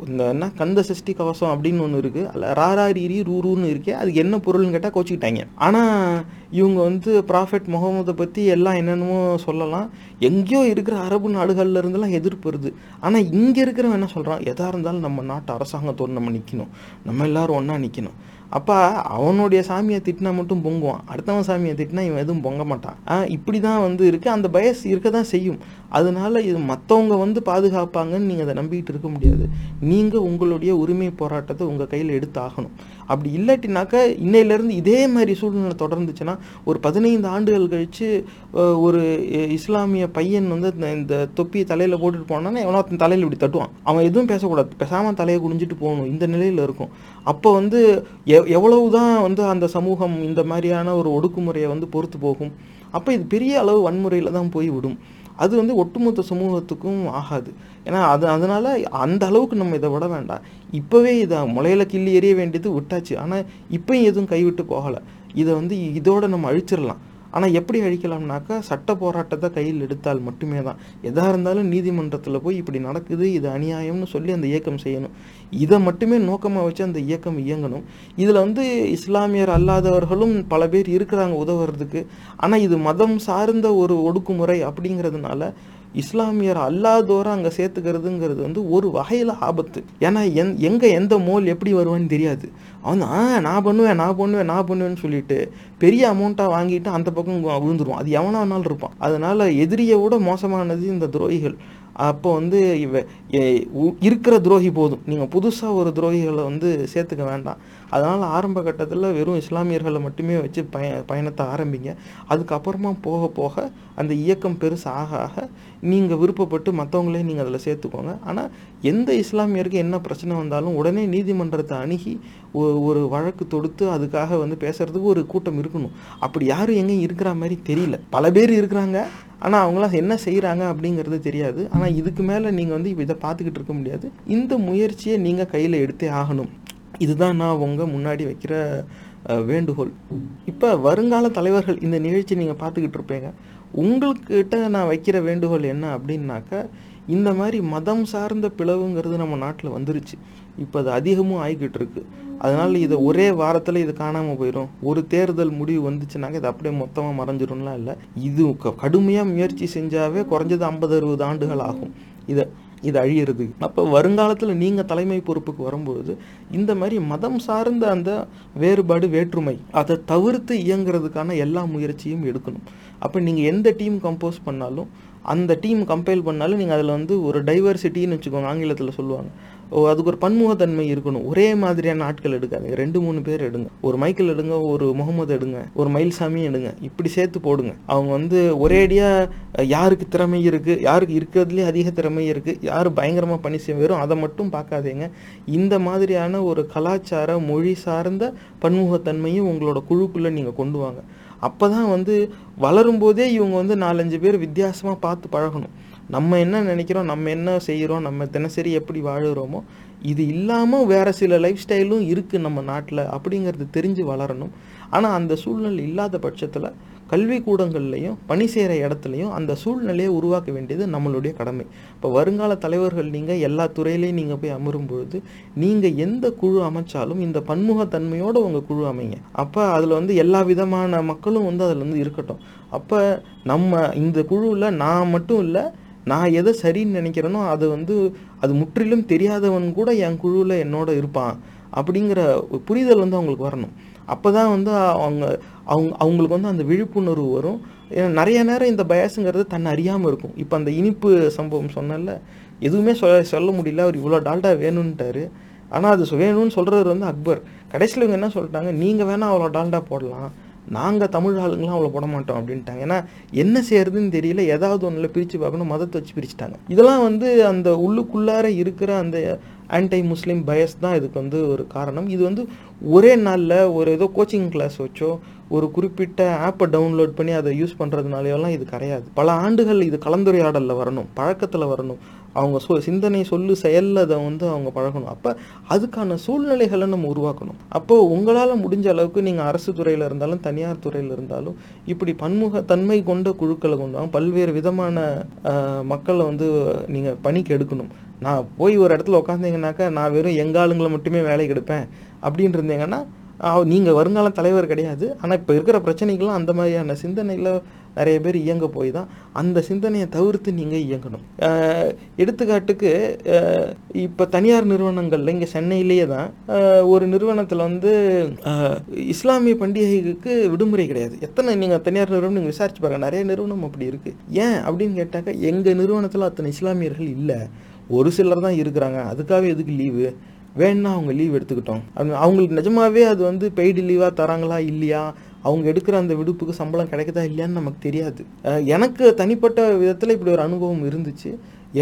இந்த என்ன கந்த சஷ்டி கவசம் அப்படின்னு ஒன்று இருக்குது அதில் ராராரிரி ரூருன்னு இருக்கே. அதுக்கு என்ன பொருள்னு கேட்டால் கோச்சிக்கிட்டாங்க. ஆனால் இவங்க வந்து ப்ராஃபெட் முகமதை பற்றி எல்லாம் என்னென்னமோ சொல்லலாம். எங்கேயோ இருக்கிற அரபு நாடுகளில் இருந்தெல்லாம் எதிர்ப்பு வருது. ஆனால் இங்கே இருக்கிறவன் என்ன சொல்கிறான் எதாக இருந்தாலும் நம்ம நாட்டு அரசாங்கத்தோடு நம்ம நிற்கணும் நம்ம எல்லாரும் ஒன்றா நிற்கணும் அப்போ அவனுடைய சாமியை திட்டினா மட்டும் பொங்குவான். அடுத்தவன் சாமியை திட்டினா இவன் எதுவும் பொங்க மாட்டான். இப்படி தான் வந்து இருக்குது அந்த பயஸ் இருக்க தான் செய்யும். அதனால இது மற்றவங்க வந்து பாதுகாப்பாங்கன்னு நீங்கள் அதை நம்பிக்கிட்டு இருக்க முடியாது. நீங்கள் உங்களுடைய உரிமை போராட்டத்தை உங்கள் கையில் எடுத்து ஆகணும் அப்படி இல்லாட்டினாக்கா இன்னையிலேருந்து இதே மாதிரி சூழ்நிலை தொடர்ந்துச்சுன்னா ஒரு பதினைந்து ஆண்டுகள் கழித்து ஒரு இஸ்லாமிய பையன் வந்து இந்த- இந்த தொப்பியை தலையில் போட்டுட்டு போனான்னா எவனோ தலையில் இப்படி தட்டுவான். அவன் எதுவும் பேசக்கூடாது. பேசாமல் தலையை குடிஞ்சிட்டு போகணும். இந்த நிலையில் இருக்கும். அப்போ வந்து எவ் எவ்வளவு தான் வந்து அந்த சமூகம் இந்த மாதிரியான ஒரு ஒடுக்குமுறையை வந்து பொறுத்து போகும். அப்போ இது பெரிய அளவு வன்முறையில் தான் போய் விடும். அது வந்து ஒட்டுமொத்த சமூகத்துக்கும் ஆகாது. ஏன்னா அது அதனால் அந்த அளவுக்கு நம்ம இதை விட வேண்டாம். இப்போவே இதை முளையில கிள்ளி எறிய வேண்டியது விட்டாச்சு. ஆனால் இப்போயும் எதுவும் கைவிட்டு போகலை. இதை வந்து இதோட நம்ம அழிச்சிடலாம். ஆனால் எப்படி அழிக்கலாம்னாக்கா சட்ட போராட்டத்தை கையில் எடுத்தால் மட்டுமே தான். எதாக இருந்தாலும் நீதிமன்றத்தில் போய் இப்படி நடக்குது இது அநியாயம்னு சொல்லி அந்த இயக்கம் செய்யணும். இதை மட்டுமே நோக்கமாக வச்சு அந்த இயக்கம் இயங்கணும். இதில் வந்து இஸ்லாமியர் அல்லாதவர்களும் பல பேர் இருக்கிறாங்க உதவுறதுக்கு. ஆனால் இது மதம் சார்ந்த ஒரு ஒடுக்குமுறை அப்படிங்கிறதுனால இஸ்லாமியர் அல்லாதோரை அங்கே சேர்த்துக்கிறதுங்கிறது வந்து ஒரு வகையில் ஆபத்து. ஏன்னா எந் எங்கே எந்த மோல் எப்படி வருவான்னு தெரியாது. அவன் ஆ நான் பண்ணுவேன் நான் பண்ணுவேன் நான் பண்ணுவேன்னு சொல்லிட்டு பெரிய அமௌண்ட்டாக வாங்கிட்டு அந்த பக்கம் விழுந்துருவான் அது எவனானாலும் இருப்பான். அதனால் எதிரியை விட மோசமானது இந்த துரோகிகள். அப்போ வந்து இவ எ- உ- இருக்கிற துரோகி போதும். நீங்கள் புதுசாக ஒரு துரோகிகளை வந்து சேர்த்துக்க வேண்டாம். அதனால் ஆரம்ப கட்டத்தில் வெறும் இஸ்லாமியர்களை மட்டுமே வச்சு பய பயணத்தை ஆரம்பிங்க. அதுக்கப்புறமா போக போக அந்த இயக்கம் பெருசு ஆக ஆக நீங்கள் விருப்பப்பட்டு மற்றவங்களே நீங்கள் அதில் சேர்த்துக்கோங்க. ஆனால் எந்த இஸ்லாமியருக்கு என்ன பிரச்சனை வந்தாலும் உடனே நீதிமன்றத்தை அணுகி ஒ- ஒரு வழக்கு தொடுத்து அதுக்காக வந்து பேசுறதுக்கு ஒரு கூட்டம் இருக்கணும். அப்படி யாரும் எங்கேயும் இருக்கிற மாதிரி தெரியல. பல பேர் இருக்கிறாங்க. ஆனால் அவங்களாம் என்ன செய்கிறாங்க அப்படிங்கிறது தெரியாது. ஆனால் இதுக்கு மேலே நீங்கள் வந்து இதை பார்த்துக்கிட்டு இருக்க முடியாது. இந்த முயற்சியை நீங்கள் கையில் எடுத்தே ஆகணும். இதுதான் நான் உங்கள் முன்னாடி வைக்கிற வேண்டுகோள். இப்போ வருங்கால தலைவர்கள் இந்த நிகழ்ச்சி நீங்கள் பார்த்துக்கிட்டு இருப்பீங்க. உங்கள்கிட்ட நான் வைக்கிற வேண்டுகோள் என்ன அப்படின்னாக்கா இந்த மாதிரி மதம் சார்ந்த பிளவுங்கிறது நம்ம நாட்டில் வந்துருச்சு. இப்போ அது அதிகமும் ஆகிக்கிட்டு இருக்கு. அதனால் இதை ஒரே வாரத்தில் இது காணாமல் போயிடும் ஒரு தேர்தல் முடிவு வந்துச்சுனாக்க இது அப்படியே மொத்தமாக மறைஞ்சிரும்லாம் இல்லை. இது கடுமையாக முயற்சி செஞ்சாவே குறைஞ்சது ஐம்பது அறுபது ஆண்டுகள் ஆகும். இதை இது அழியிறது. அப்போ வருங்காலத்தில் நீங்கள் தலைமை பொறுப்புக்கு வரும்பொழுது இந்த மாதிரி மதம் சார்ந்த அந்த வேறுபாடு வேற்றுமை அதை தவிர்த்து இயங்குறதுக்கான எல்லா முயற்சியும் எடுக்கணும். அப்போ நீங்கள் எந்த டீம் கம்போஸ் பண்ணாலும் அந்த டீம் கம்பைல் பண்ணாலும் நீங்கள் அதில் வந்து ஒரு டைவர்சிட்டின்னு வச்சுக்கோங்க ஆங்கிலத்தில் சொல்லுவாங்க. ஓ அதுக்கு ஒரு பன்முகத்தன்மை இருக்கணும். ஒரே மாதிரியான ஆட்கள் எடுக்காதீங்க. ரெண்டு மூணு பேர் எடுங்க. ஒரு மைக்கேல் எடுங்க ஒரு முகமது எடுங்க ஒரு மயில்சாமி எடுங்க. இப்படி சேர்த்து போடுங்க. அவங்க வந்து ஒரேடியாக யாருக்கு திறமை இருக்குது யாருக்கு இருக்கிறதுலே அதிக திறமை இருக்குது யார் பயங்கரமாக பணி செய்ய வெறும் அதை மட்டும் பார்க்காதீங்க. இந்த மாதிரியான ஒரு கலாச்சார மொழி சார்ந்த பன்முகத்தன்மையும் உங்களோட குழுக்குள்ளே நீங்கள் கொண்டு வாங்க. அப்போ தான் வந்து வளரும்போதே இவங்க வந்து நாலஞ்சு பேர் வித்தியாசமாக பார்த்து பழகணும். நம்ம என்ன நினைக்கிறோம் நம்ம என்ன செய்கிறோம் நம்ம தினசரி எப்படி வாழுகிறோமோ இது இல்லாமல் வேறு சில லைஃப் ஸ்டைலும் இருக்குது நம்ம நாட்டில் அப்படிங்கிறது தெரிஞ்சு வளரணும். ஆனால் அந்த சூழ்நிலை இல்லாத பட்சத்தில் கல்விக்கூடங்கள்லையும் பணி செய்கிற இடத்துலையும் அந்த சூழ்நிலையை உருவாக்க வேண்டியது நம்மளுடைய கடமை. இப்போ வருங்கால தலைவர்கள் நீங்கள் எல்லா துறையிலையும் நீங்கள் போய் அமரும் பொழுது நீங்கள் எந்த குழு அமைச்சாலும் இந்த பன்முகத்தன்மையோடு உங்கள் குழு அமைங்க. அப்போ அதில் வந்து எல்லா விதமான மக்களும் வந்து அதில் வந்து இருக்கட்டும். அப்போ நம்ம இந்த குழுவில் நான் மட்டும் இல்லை நான் எதை சரின்னு நினைக்கிறேனோ அது வந்து அது முற்றிலும் தெரியாதவன் கூட என் குழுவில் என்னோட இருப்பான் அப்படிங்கிற ஒரு புரிதல் வந்து அவங்களுக்கு வரணும். அப்போ தான் வந்து அவங்க அவங்க அவங்களுக்கு வந்து அந்த விழிப்புணர்வு வரும். நிறைய நேரம் இந்த பயசுங்கிறது தன்னை அறியாமல் இருக்கும். இப்போ அந்த இனிப்பு சம்பவம் சொன்னல எதுவுமே சொல்ல சொல்ல முடியல. அவர் இவ்வளோ டால்டா வேணும்ன்ட்டாரு ஆனால் அது வேணும்னு சொல்கிறவர் வந்து அக்பர். கடைசியில் இவங்க என்ன சொல்லிட்டாங்க? நீங்கள் வேணால் அவ்வளோ டால்டா போடலாம். நாங்கள் தமிழ் ஆளுங்களாம் அவ்வளோ போட மாட்டோம் அப்படின்ட்டாங்க. ஏன்னா என்ன செய்யறதுன்னு தெரியல. ஏதாவது ஒன்றில் பிரித்து பார்க்கணும் மதத்தை வச்சு பிரிச்சுட்டாங்க. இதெல்லாம் வந்து அந்த உள்ளுக்குள்ளார இருக்கிற அந்த ஆன்டை முஸ்லீம் பயஸ் தான் இதுக்கு வந்து ஒரு காரணம். இது வந்து ஒரே நாளில் ஒரு ஏதோ கோச்சிங் கிளாஸ் வச்சோ ஒரு குறிப்பிட்ட ஆப்பை டவுன்லோட் பண்ணி அதை யூஸ் பண்ணுறதுனாலையெல்லாம் இது கிடையாது. பல ஆண்டுகள் இது கலந்துரையாடலில் வரணும் பழக்கத்தில் வரணும். அவங்க சொ சிந்தனை சொல்லு செயலில் அதை வந்து அவங்க பழகணும். அப்போ அதுக்கான சூழ்நிலைகளை நம்ம உருவாக்கணும். அப்போது உங்களால் முடிஞ்ச அளவுக்கு நீங்கள் அரசு துறையில் இருந்தாலும் தனியார் துறையில் இருந்தாலும் இப்படி பன்முகத்தன்மை கொண்ட குழுக்களை கொண்டு வாங்க. பல்வேறு விதமான மக்களை வந்து நீங்கள் பணிக்கு எடுக்கணும். நான் போய் ஒரு இடத்துல உட்காந்தீங்கன்னாக்கா நான் வெறும் எங்காளுங்களை மட்டுமே வேலைக்கு எடுப்பேன் அப்படின்னு இருந்தீங்கன்னா நீங்கள் வருங்கால தலைவர் கிடையாது. ஆனால் இப்போ இருக்கிற பிரச்சனைகள்லாம் அந்த மாதிரியான சிந்தனையில் நிறைய பேர் இயங்க போய் தான் அந்த சிந்தனையை தவிர்த்து நீங்கள் இயங்கணும். எடுத்துக்காட்டுக்கு இப்போ தனியார் நிறுவனங்களில் இங்கே சென்னையிலேயே தான் ஒரு நிறுவனத்தில் வந்து இஸ்லாமிய பண்டிகைக்கு விடுமுறை கிடையாது. எத்தனை நீங்கள் தனியார் நிறுவனம் நீங்கள் விசாரிச்சு பாருங்கள் நிறைய நிறுவனம் அப்படி இருக்குது ஏன் அப்படின்னு கேட்டாக்கா எங்கள் நிறுவனத்தில் அத்தனை இஸ்லாமியர்கள் இல்லை. ஒரு சிலர் தான் இருக்கிறாங்க. அதுக்காக எதுக்கு லீவு? வேணா அவங்க லீவ் எடுத்துக்கிட்டோம். அவங்க- அவங்களுக்கு நிஜமாவே அது வந்து பெய்டு லீவாக தராங்களா? இல்லையா? அவங்க எடுக்கிற அந்த விடுப்புக்கு சம்பளம் கிடைக்குதா இல்லையான்னு நமக்கு தெரியாது. எனக்கு தனிப்பட்ட விதத்தில் இப்படி ஒரு அனுபவம் இருந்துச்சு.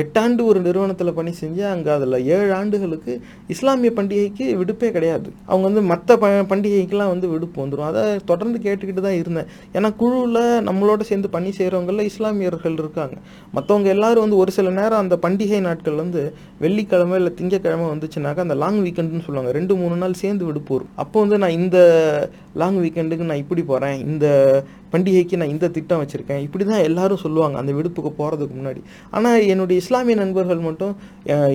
எட்டாண்டு ஒரு நிறுவனத்தில் பணி செஞ்சு அங்கே அதில் ஏழு ஆண்டுகளுக்கு இஸ்லாமிய பண்டிகைக்கு விடுப்பே கிடையாது. அவங்க வந்து மற்ற ப பண்டிகைக்கெலாம் வந்து விடுப்பு வந்துடும் அதை தொடர்ந்து கேட்டுக்கிட்டு தான் இருந்தேன். ஏன்னா குழுவில் நம்மளோட சேர்ந்து பணி செய்கிறவங்களில் இஸ்லாமியர்கள் இருக்காங்க. மற்றவங்க எல்லாரும் வந்து ஒரு சில நேரம் அந்த பண்டிகை நாட்கள் வந்து வெள்ளிக்கிழமை இல்லை திங்கக்கிழமை வந்துச்சுனாக்கா அந்த லாங் வீக்கெண்டுன்னு சொல்லுவாங்க. ரெண்டு மூணு நாள் சேர்ந்து விடுப்பு வரும். அப்போ வந்து நான் இந்த லாங் வீக்கெண்டுக்கு நான் இப்படி போகிறேன் இந்த பண்டிகைக்கு நான் இந்த திட்டம் வச்சுருக்கேன். இப்படி தான் எல்லாரும் சொல்லுவாங்க அந்த விடுப்புக்கு போகிறதுக்கு முன்னாடி. ஆனால் என்னுடைய இஸ்லாமிய நண்பர்கள் மட்டும்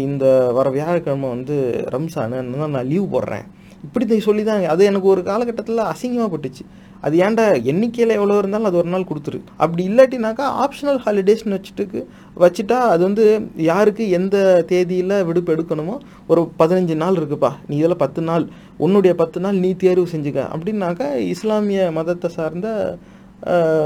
இந்த வர வியாழக்கிழமை வந்து ரம்சானு நான் லீவ் போடுறேன். இப்படி தான் சொல்லி தான் அது எனக்கு ஒரு காலகட்டத்தில் அசிங்கமாக பட்டுச்சு அது ஏன்டா எண்ணிக்கையில் எவ்வளோ இருந்தாலும் அது ஒரு நாள் கொடுத்துரு. அப்படி இல்லாட்டினாக்கா ஆப்ஷனல் ஹாலிடேஸ்னு வச்சுட்டு வச்சுட்டா அது வந்து யாருக்கு எந்த தேதியில் விடுப்பு எடுக்கணுமோ ஒரு பதினஞ்சு நாள் இருக்குப்பா. நீ இதில் பத்து நாள் உன்னுடைய பத்து நாள் நீ தேர்வு செஞ்சுக்க. அப்படின்னாக்கா இஸ்லாமிய மதத்தை சார்ந்த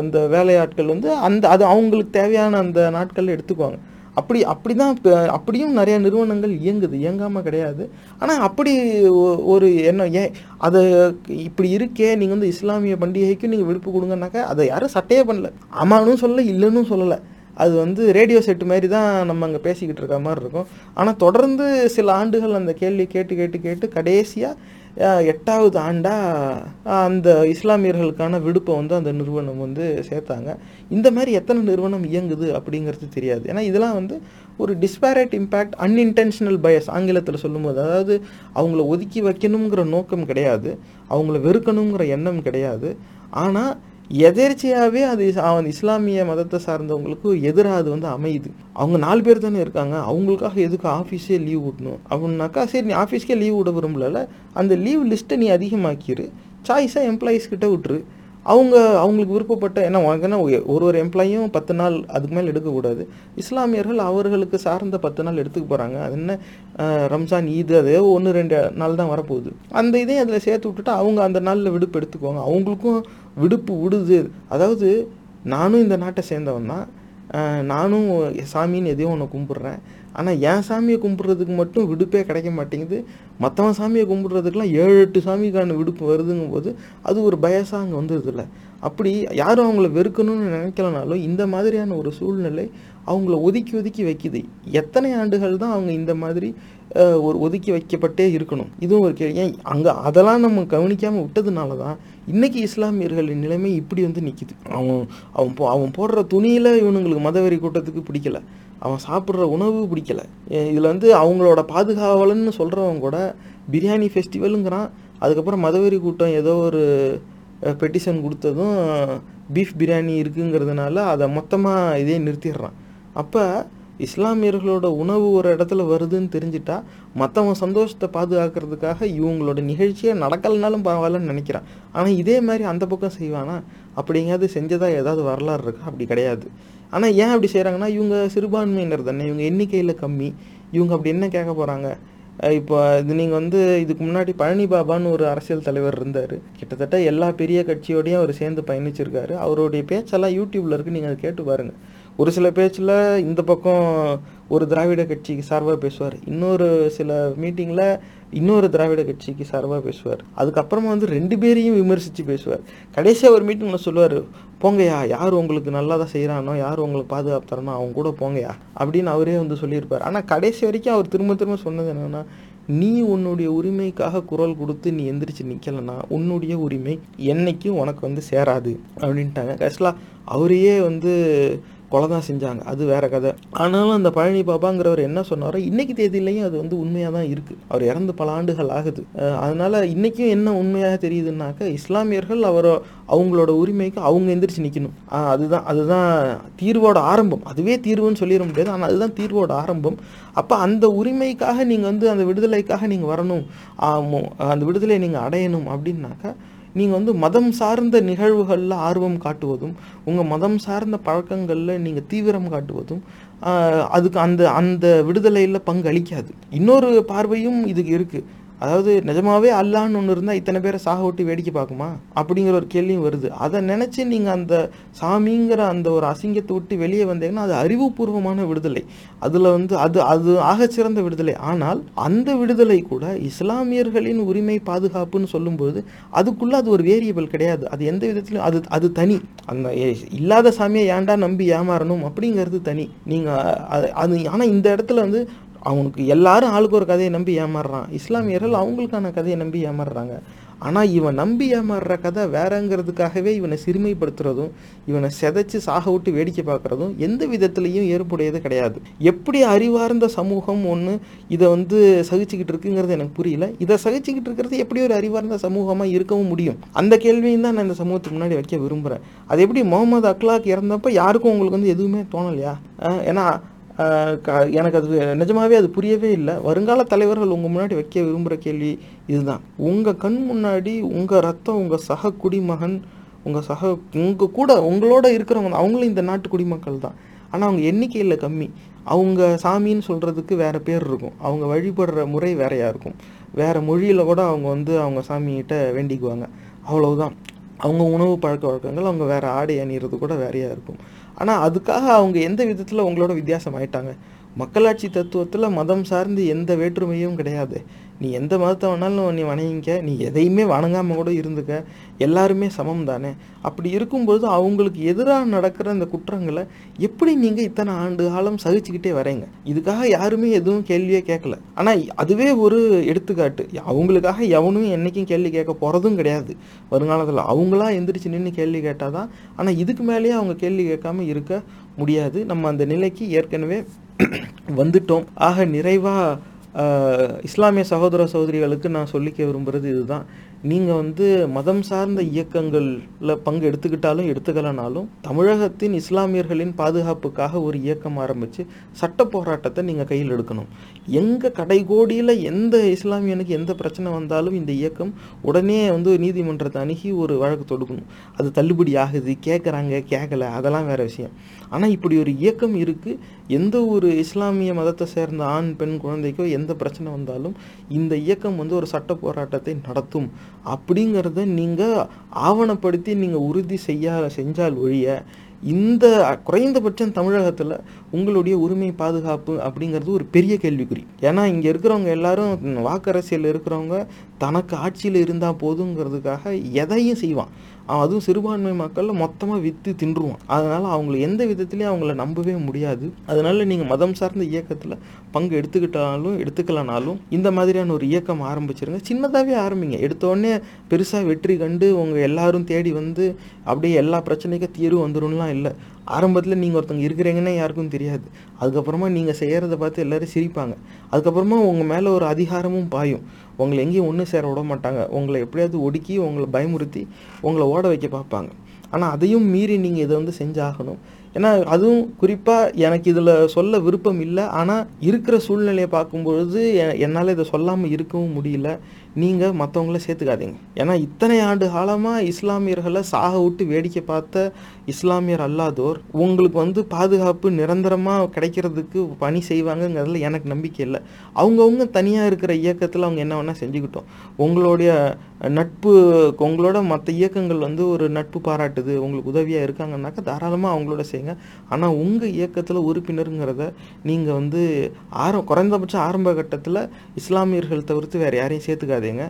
அந்த வேலையாட்கள் வந்து அந்த அது அவங்களுக்கு தேவையான அந்த நாட்களில் எடுத்துக்குவாங்க. அப்படி அப்படி தான் அப்படியும் நிறைய நிறுவனங்கள் இயங்குது. இயங்காமல் கிடையாது. ஆனால் அப்படி ஒ- ஒரு என்ன ஏன் அதை இப்படி இருக்கே நீங்கள் வந்து இஸ்லாமிய பண்டிகைக்கு நீங்கள் விடுப்பு கொடுங்கனாக்கா அதை யாரும் சட்டையே பண்ணல. ஆமானும் சொல்லலை இல்லைன்னு சொல்லலை. அது வந்து ரேடியோ செட்டு மாதிரி தான் நம்ம அங்கே பேசிக்கிட்டு இருக்க மாதிரி இருக்கும். ஆனால் தொடர்ந்து சில ஆண்டுகள் அந்த கேள்வி கேட்டு கேட்டு கேட்டு கடைசியாக எட்டாவது ஆண்டாக அந்த இஸ்லாமியர்களுக்கான விடுப்பை வந்து அந்த நிறுவனம் வந்து சேர்த்தாங்க. இந்த மாதிரி எத்தனை நிறுவனம் இயங்குது அப்படிங்கிறது தெரியாது. ஏன்னா இதெல்லாம் வந்து ஒரு டிஸ்பேரேட் இம்பேக்ட் அன்இன்டென்ஷனல் பயஸ் ஆங்கிலத்தில் சொல்லும்போது அதாவது அவங்கள ஒதுக்கி வைக்கணுங்கிற நோக்கம் கிடையாது. அவங்கள வெறுக்கணுங்கிற எண்ணம் கிடையாது. ஆனால் எதேர்ச்சியாகவே அது அவன் இஸ்லாமிய மதத்தை சார்ந்தவங்களுக்கு எதிராக அது வந்து அமையுது. அவங்க நாலு பேர் தானே இருக்காங்க. அவங்களுக்காக எதுக்கு ஆஃபீஸே லீவ் விடணும்? அப்படின்னாக்கா சரி நீ ஆஃபீஸ்க்கே லீவ் விட விரும்பல அந்த லீவ் லிஸ்ட்டை நீ அதிகமாக்கிரு. சாய்ஸாக எம்ப்ளாயீஸ் கிட்ட விட்டுரு. அவங்க அவங்களுக்கு விருப்பப்பட்ட ஏன்னா என்ன ஒ- ஒரு ஒரு எம்ப்ளாயும் பத்து நாள் அதுக்கு மேலே எடுக்கக்கூடாது. இஸ்லாமியர்கள் அவர்களுக்கு சார்ந்த பத்து நாள் எடுத்துக்க போகிறாங்க அது என்ன? ரம்ஜான் ஈது அதே ஒன்று ரெண்டு நாள் தான் வரப்போகுது. அந்த இதையும் அதில் சேர்த்து விட்டுட்டு அவங்க அந்த நாளில் விடுப்பு எடுத்துக்குவாங்க. அவங்களுக்கும் விடுப்பு விடுது. அதாவது நானும் இந்த நாட்டை சேர்ந்தவன் தான். நானும் சாமின்னு எதையும் ஒன்று கும்பிட்றேன். ஆனால் என் சாமியை கும்பிட்றதுக்கு மட்டும் விடுப்பே கிடைக்க மாட்டேங்குது. மற்றவன் சாமியை கும்பிட்றதுக்கெலாம் ஏழு எட்டு சாமிக்கான விடுப்பு வருதுங்கும் போது அது ஒரு பயசாக அங்கே வந்துடுதுல்ல அப்படி யாரும் அவங்கள வெறுக்கணும்னு நினைக்கலனாலும் இந்த மாதிரியான ஒரு சூழ்நிலை அவங்கள ஒதுக்கி ஒதுக்கி வைக்குது. எத்தனை ஆண்டுகள் தான் அவங்க இந்த மாதிரி ஒரு ஒதுக்கி வைக்கப்பட்டே இருக்கணும். இதுவும் ஒரு கேள்வி. ஏன் அங்கே அதெல்லாம் நம்ம கவனிக்காமல் விட்டதுனால தான் இன்றைக்கி இஸ்லாமியர்களின் நிலைமை இப்படி வந்து நிற்கிது அவன் அவன் போ அவன் போடுற துணியில் இவனுங்களுக்கு மதவெறி கூட்டத்துக்கு பிடிக்கல. அவன் சாப்பிட்ற உணவு பிடிக்கல. இதில் வந்து அவங்களோட பாதுகாவலன்னு சொல்கிறவங்க கூட பிரியாணி ஃபெஸ்டிவலுங்கிறான் அதுக்கப்புறம் மதவெறி கூட்டம் ஏதோ ஒரு பெட்டிஷன் கொடுத்ததும் பீஃப் பிரியாணி இருக்குங்கிறதுனால அதை மொத்தமாக இதே நிறுத்திடுறான். அப்போ இஸ்லாமியர்களோட உணவு ஒரு இடத்துல வருதுன்னு தெரிஞ்சிட்டா மற்றவன் சந்தோஷத்தை பாதுகாக்கிறதுக்காக இவங்களோட நிகழ்ச்சியே நடக்கலைனாலும் பரவாயில்லன்னு நினைக்கிறான். ஆனால் இதே மாதிரி அந்த பக்கம் செய்வானா? அப்படிங்கிறது செஞ்சதாக ஏதாவது வரலாறு இருக்கா? அப்படி கிடையாது. ஆனால் ஏன் அப்படி செய்கிறாங்கன்னா இவங்க சிறுபான்மையினர் தானே. இவங்க எண்ணிக்கையில் கம்மி. இவங்க அப்படி என்ன கேட்க போகிறாங்க இப்போ இது நீங்கள் வந்து இதுக்கு முன்னாடி பழனி பாபான்னு ஒரு அரசியல் தலைவர் இருந்தார். கிட்டத்தட்ட எல்லா பெரிய கட்சியோடையும் அவர் சேர்ந்து பயணிச்சிருக்காரு. அவருடைய பேச்செல்லாம் யூடியூப்ல இருக்கு. நீங்கள் அதை கேட்டு பாருங்கள் ஒரு சில பேச்சில் இந்த பக்கம் ஒரு திராவிட கட்சிக்கு சார்பாக பேசுவார். இன்னொரு சில மீட்டிங்கில் இன்னொரு திராவிட கட்சிக்கு சார்பாக பேசுவார். அதுக்கப்புறமா வந்து ரெண்டு பேரையும் விமர்சித்து பேசுவார். கடைசியாக ஒரு மீட்டிங்கில் சொல்லுவார் போங்கய்யா யார் உங்களுக்கு நல்லா தான் செய்கிறானோ யார் உங்களுக்கு பாதுகாப்பு தரனோ அவங்க கூட போங்கய்யா அப்படின்னு அவரே வந்து சொல்லியிருப்பார். ஆனால் கடைசி வரைக்கும் அவர் திரும்ப திரும்ப சொன்னது என்னென்னா நீ உன்னுடைய உரிமைக்காக குரல் கொடுத்து நீ எந்திரிச்சு நிற்கலன்னா உன்னுடைய உரிமை என்னைக்கும் உனக்கு வந்து சேராது அப்படின்ட்டாங்க. கடைசியில் அவரையே வந்து கொலை தான் செஞ்சாங்க. அது வேற கதை. ஆனாலும் அந்த பழனி பாபாங்கிறவர் என்ன சொன்னாரோ இன்னைக்கு தேதியிலையும் அது வந்து உண்மையாக தான் இருக்குது அவர் இறந்து பல ஆண்டுகள் ஆகுது. அதனால் அதனால இன்னைக்கும் என்ன உண்மையாக தெரியுதுன்னாக்க இஸ்லாமியர்கள் அவர் அவங்களோட உரிமைக்கு அவங்க எந்திரிச்சு நிற்கணும் அதுதான் அதுதான் தீர்வோட ஆரம்பம். அதுவே தீர்வுன்னு சொல்லிட முடியாது. ஆனால் அதுதான் தீர்வோட ஆரம்பம். அப்போ அந்த உரிமைக்காக நீங்கள் வந்து அந்த விடுதலைக்காக நீங்கள் வரணும். அந்த விடுதலை நீங்கள் அடையணும் அப்படின்னாக்கா நீங்கள் வந்து மதம் சார்ந்த நிகழ்வுகளில் ஆர்வம் காட்டுவதும் உங்கள் மதம் சார்ந்த பழக்கங்களில் நீங்கள் தீவிரம் காட்டுவதும் அதுக்கு அந்த அந்த விடுதலையில் பங்களிக்காது. இன்னொரு பார்வையும் இதுக்கு இருக்குது அதாவது நிஜமாவே அல்லான்னு ஒன்று இருந்தால் இத்தனை பேரை சாக விட்டு வேடிக்கை பார்க்குமா? அப்படிங்கிற ஒரு கேள்வியும் வருது. அதை நினச்சி நீங்கள் அந்த சாமிங்கிற அந்த ஒரு அசிங்கத்தை விட்டு வெளியே வந்தீங்கன்னா அது அறிவுபூர்வமான விடுதலை. அதில் வந்து அது அது ஆகச்சிறந்த விடுதலை. ஆனால் அந்த விடுதலை கூட இஸ்லாமியர்களின் உரிமை பாதுகாப்புன்னு சொல்லும்போது அதுக்குள்ளே அது ஒரு வேரியபிள் கிடையாது. அது எந்த விதத்துலையும் அது அது தனி. அந்த ஏ- இல்லாத சாமியை ஏன்டா நம்பி ஏமாறணும் அப்படிங்கிறது தனி. நீங்கள் அது அது ஆனால் இந்த இடத்துல வந்து அவனுக்கு எல்லாரும் ஆளுக்கு ஒரு கதையை நம்பி ஏமாறுறான். இஸ்லாமியர்கள் அவங்களுக்கான கதையை நம்பி ஏமாறுறாங்க. ஆனால் இவன் நம்பி ஏமாறுற கதை வேறங்கிறதுக்காகவே இவனை சிறுமைப்படுத்துறதும் இவனை செதைச்சு சாக விட்டு வேடிக்கை பார்க்குறதும் எந்த விதத்துலையும் ஏற்புடையது கிடையாது. எப்படி அறிவார்ந்த சமூகம் ஒன்று இதை வந்து சகிச்சுக்கிட்டு இருக்குங்கிறது எனக்கு புரியல. இதை சகிச்சுக்கிட்டு இருக்கிறது எப்படி ஒரு அறிவார்ந்த சமூகமாக இருக்கவும் முடியும்? அந்த கேள்வியும் தான் நான் இந்த சமூகத்துக்கு முன்னாடி வைக்க விரும்புகிறேன் அது எப்படி முகமது அக்லாக் இறந்தப்போ யாருக்கும் உங்களுக்கு வந்து எதுவுமே தோணலையா? ஏன்னா எனக்கு அது நிஜமாவே அது புரியவே இல்லை. வருங்கால தலைவர்கள் உங்கள் முன்னாடி வைக்க விரும்புகிற கேள்வி இதுதான். உங்கள் கண் முன்னாடி உங்கள் ரத்தம் உங்கள் சக குடிமகன் உங்கள் சக உங்கள் கூட உங்களோட இருக்கிறவங்க அவங்களும் இந்த நாட்டு குடிமக்கள் தான். ஆனால் அவங்க எண்ணிக்கையில் கம்மி. அவங்க சாமின்னு சொல்கிறதுக்கு வேறு பேர் இருக்கும். அவங்க வழிபடுற முறை வேறையாக இருக்கும். வேறு மொழியில் கூட அவங்க வந்து அவங்க சாமிகிட்ட வேண்டிக்குவாங்க. அவ்வளவுதான். அவங்க உணவு பழக்க வழக்கங்கள் அவங்க வேறு ஆடை அணிகிறது கூட வேறையாக இருக்கும். ஆனால் அதுக்காக அவங்க எந்த விதத்தில் உங்களோட வித்தியாசம் ஆயிட்டாங்க? மக்களாட்சி தத்துவத்தில் மதம் சார்ந்து எந்த வேற்றுமையும் கிடையாது. நீ எந்த மதத்தை வேணாலும் நீ வணங்கிக்க நீ எதையுமே வணங்காமல் கூட இருந்துக்க. எல்லாருமே சமம் தானே? அப்படி இருக்கும்போது அவங்களுக்கு எதிராக நடக்கிற இந்த குற்றங்களை எப்படி நீங்கள் இத்தனை ஆண்டு காலம் சகிச்சுக்கிட்டே வரீங்க? இதுக்காக யாருமே எதுவும் கேள்வியே கேட்கல. ஆனால் அதுவே ஒரு எடுத்துக்காட்டு. அவங்களுக்காக எவனும் என்றைக்கும் கேள்வி கேட்க போகிறதும் கிடையாது. வருங்காலத்தில் அவங்களா எந்திரிச்சு நின்று கேள்வி கேட்டால் தான் ஆனால் இதுக்கு மேலேயே அவங்க கேள்வி கேட்காம இருக்க முடியாது. நம்ம அந்த நிலைக்கு ஏற்கனவே வந்துட்டோம். ஆக நிறைவாக இஸ்லாமிய சகோதர சகோதரிகளுக்கு நான் சொல்லிக்க விரும்புகிறது இதுதான். நீங்கள் வந்து மதம் சார்ந்த இயக்கங்களில் பங்கு எடுத்துக்கிட்டாலும் எடுத்துக்கலனாலும் தமிழகத்தின் இஸ்லாமியர்களின் பாதுகாப்புக்காக ஒரு இயக்கம் ஆரம்பித்து சட்ட போராட்டத்தை நீங்கள் கையில் எடுக்கணும். எங்கள் கடைகோடியில் எந்த இஸ்லாமியனுக்கு எந்த பிரச்சனை வந்தாலும் இந்த இயக்கம் உடனே வந்து நீதிமன்றத்தை அணுகி ஒரு வழக்கு தொடுக்கணும். அது தள்ளுபடி ஆகுது கேட்குறாங்க கேட்கல அதெல்லாம் வேறு விஷயம். ஆனால் இப்படி ஒரு இயக்கம் இருக்குது எந்த ஒரு இஸ்லாமிய மதத்தை சேர்ந்த ஆண் பெண் குழந்தைக்கோ எந்த பிரச்சனை வந்தாலும் இந்த இயக்கம் வந்து ஒரு சட்ட போராட்டத்தை நடத்தும். அப்படிங்கிறத நீங்கள் ஆவணப்படுத்தி நீங்கள் உறுதி செய்ய செஞ்சால் ஒழிய இந்த குறைந்தபட்சம் தமிழகத்தில் உங்களுடைய உரிமை பாதுகாப்பு அப்படிங்கிறது ஒரு பெரிய கேள்விக்குறி. ஏன்னா இங்கே இருக்கிறவங்க எல்லாரும் வாக்கரசியல் இருக்கிறவங்க தனக்கு ஆட்சியில் இருந்தால் போதுங்கிறதுக்காக எதையும் செய்வான். அதுவும் சிறுபான்மை மக்களில் மொத்தமாக விற்று தின்றுவான் அதனால் அவங்கள எந்த விதத்துலேயும் அவங்கள நம்பவே முடியாது. அதனால் நீங்கள் மதம் சார்ந்த இயக்கத்தில் பங்கு எடுத்துக்கிட்டாலும் எடுத்துக்கலனாலும் இந்த மாதிரியான ஒரு இயக்கம் ஆரம்பிச்சிருங்க. சின்னதாகவே ஆரம்பிங்க. எடுத்தோடனே பெருசாக வெற்றி கண்டு உங்கள் எல்லாரும் தேடி வந்து அப்படியே எல்லா பிரச்சனைக்கும் தீர்வு வந்துடும்லாம் இல்லை. ஆரம்பத்தில் நீங்கள் ஒருத்தவங்க இருக்கிறீங்கன்னே யாருக்கும் தெரியாது. அதுக்கப்புறமா நீங்கள் செய்கிறத பார்த்து எல்லோரும் சிரிப்பாங்க. அதுக்கப்புறமா உங்கள் மேலே ஒரு அதிகாரமும் பாயும். உங்களை எங்கேயும் ஒன்று சேர விட மாட்டாங்க. உங்களை எப்படியாவது ஒடுக்கி உங்களை பயமுறுத்தி உங்களை ஓட வைக்க பார்ப்பாங்க. ஆனால் அதையும் மீறி நீங்கள் இதை வந்து செஞ்சாகணும். ஏன்னா அதுவும் குறிப்பாக எனக்கு இதில் சொல்ல விருப்பம் இல்லை. ஆனால் இருக்கிற சூழ்நிலையை பார்க்கும்பொழுது என்னால் இதை சொல்லாமல் இருக்கவும் முடியல. நீங்கள் மற்றவங்கள சேர்த்துக்காதீங்க. ஏன்னா இத்தனை ஆண்டு காலமாக இஸ்லாமியர்களை சாக விட்டு வேடிக்கை பார்த்த இஸ்லாமியர் அல்லாதோர் உங்களுக்கு வந்து பாதுகாப்பு நிரந்தரமாக கிடைக்கிறதுக்கு பணி செய்வாங்கங்கிறதுல எனக்கு நம்பிக்கை இல்லை. அவங்கவுங்க தனியாக இருக்கிற இயக்கத்தில் அவங்க என்ன வேணால் செஞ்சுக்கிட்டோம். உங்களுடைய நட்பு உங்களோட மற்ற இயக்கங்கள் வந்து ஒரு நட்பு பாராட்டுது உங்களுக்கு உதவியாக இருக்காங்கன்னாக்கா தாராளமாக அவங்களோட செய்யுங்க ஆனால் உங்கள் இயக்கத்தில் உறுப்பினருங்கிறத நீங்கள் வந்து ஆரம் குறைந்தபட்சம் ஆரம்ப கட்டத்தில் இஸ்லாமியர்கள் தவிர்த்து வேறு யாரையும் சேர்த்துக்காது சேர்த்துக்காதீங்க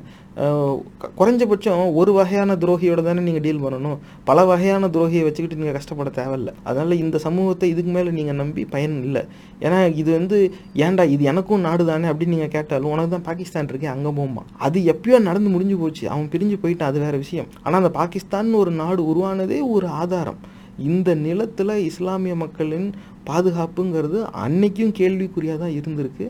குறைஞ்சபட்சம் ஒரு வகையான துரோகியோட தானே நீங்கள் டீல் பண்ணணும். பல வகையான துரோகியை வச்சுக்கிட்டு நீங்கள் கஷ்டப்பட தேவையில்ல. அதனால் இந்த சமூகத்தை இதுக்கு மேலே நீங்கள் நம்பி பயன் இல்லை. ஏன்னா இது வந்து ஏன்டா இது எனக்கும் நாடு தானே அப்படின்னு நீங்கள் கேட்டாலும் உனக்கு தான் பாகிஸ்தான் இருக்கே அங்கே போகும்மா அது எப்பயோ நடந்து முடிஞ்சு போச்சு. அவன் பிரிஞ்சு போயிட்டான் அது வேற விஷயம். ஆனால் அந்த பாகிஸ்தான் ஒரு நாடு உருவானதே ஒரு ஆதாரம். இந்த நிலத்தில் இஸ்லாமிய மக்களின் பாதுகாப்புங்கிறது அன்னைக்கும் கேள்விக்குறியாக தான் இருந்திருக்கு.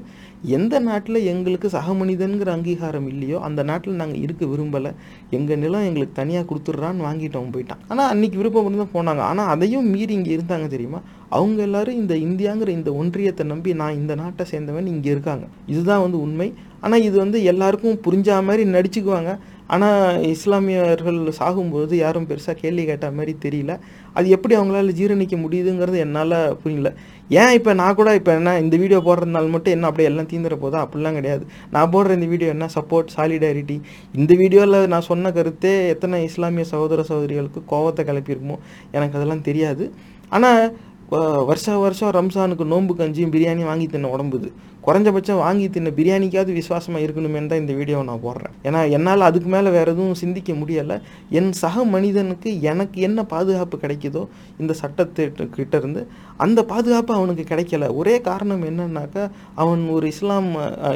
எந்த நாட்டில் எங்களுக்கு சக மனிதன்கிற அங்கீகாரம் இல்லையோ அந்த நாட்டில் நாங்கள் இருக்க விரும்பலை. எங்கள் நிலம் எங்களுக்கு தனியாக கொடுத்துட்றான்னு வாங்கிட்டோம் போயிட்டான். ஆனால் அன்றைக்கி விருப்பம் தான் போனாங்க. ஆனால் அதையும் மீறி இங்கே இருந்தாங்க தெரியுமா? அவங்க எல்லாரும் இந்த இந்தியாங்கிற இந்த ஒன்றியத்தை நம்பி நான் இந்த நாட்டை சேர்ந்தவன் இங்கே இருக்காங்க. இதுதான் வந்து உண்மை. ஆனால் இது வந்து எல்லாருக்கும் புரிஞ்சா மாதிரி நடிச்சுக்குவாங்க. ஆனால் இஸ்லாமியர்கள் சாகும்போது யாரும் பெருசாக கேள்வி கேட்ட மாதிரி தெரியல. அது எப்படி அவங்களால ஜீரணிக்க முடியுதுங்கிறது என்னால் புரியல. ஏன் இப்போ நான் கூட இப்போ என்ன இந்த வீடியோ போடுறதுனால மட்டும் என்ன அப்படியே எல்லாம் தீந்துட போதா? அப்படிலாம் கிடையாது. நான் போடுற இந்த வீடியோ என்ன? சப்போர்ட் சாலிடாரிட்டி இந்த வீடியோவில் நான் சொன்ன கருத்தே எத்தனை இஸ்லாமிய சகோதர சகோதரிகளுக்கு கோவத்தை கிளப்பியிருக்குமோ? எனக்கு அதெல்லாம் தெரியாது. ஆனால் வருஷா வருஷம் ரம்ஜானுக்கு நோன்பு கஞ்சியும் பிரியாணியும் வாங்கி தின்ன உடம்புது. குறைஞ்சபட்சம் வாங்கி தின்ன பிரியாணிக்காவது விசுவாசமாக இருக்கணுமேனு தான் இந்த வீடியோவை நான் போடுறேன். ஏன்னா என்னால் அதுக்கு மேலே வேறு எதுவும் சிந்திக்க முடியலை. என் சக மனிதனுக்கு எனக்கு என்ன பாதுகாப்பு கிடைக்குதோ இந்த சட்டத்திட்ட இருந்து அந்த பாதுகாப்பு அவனுக்கு கிடைக்கல. ஒரே காரணம் என்னன்னாக்கா அவன் ஒரு இஸ்லாம்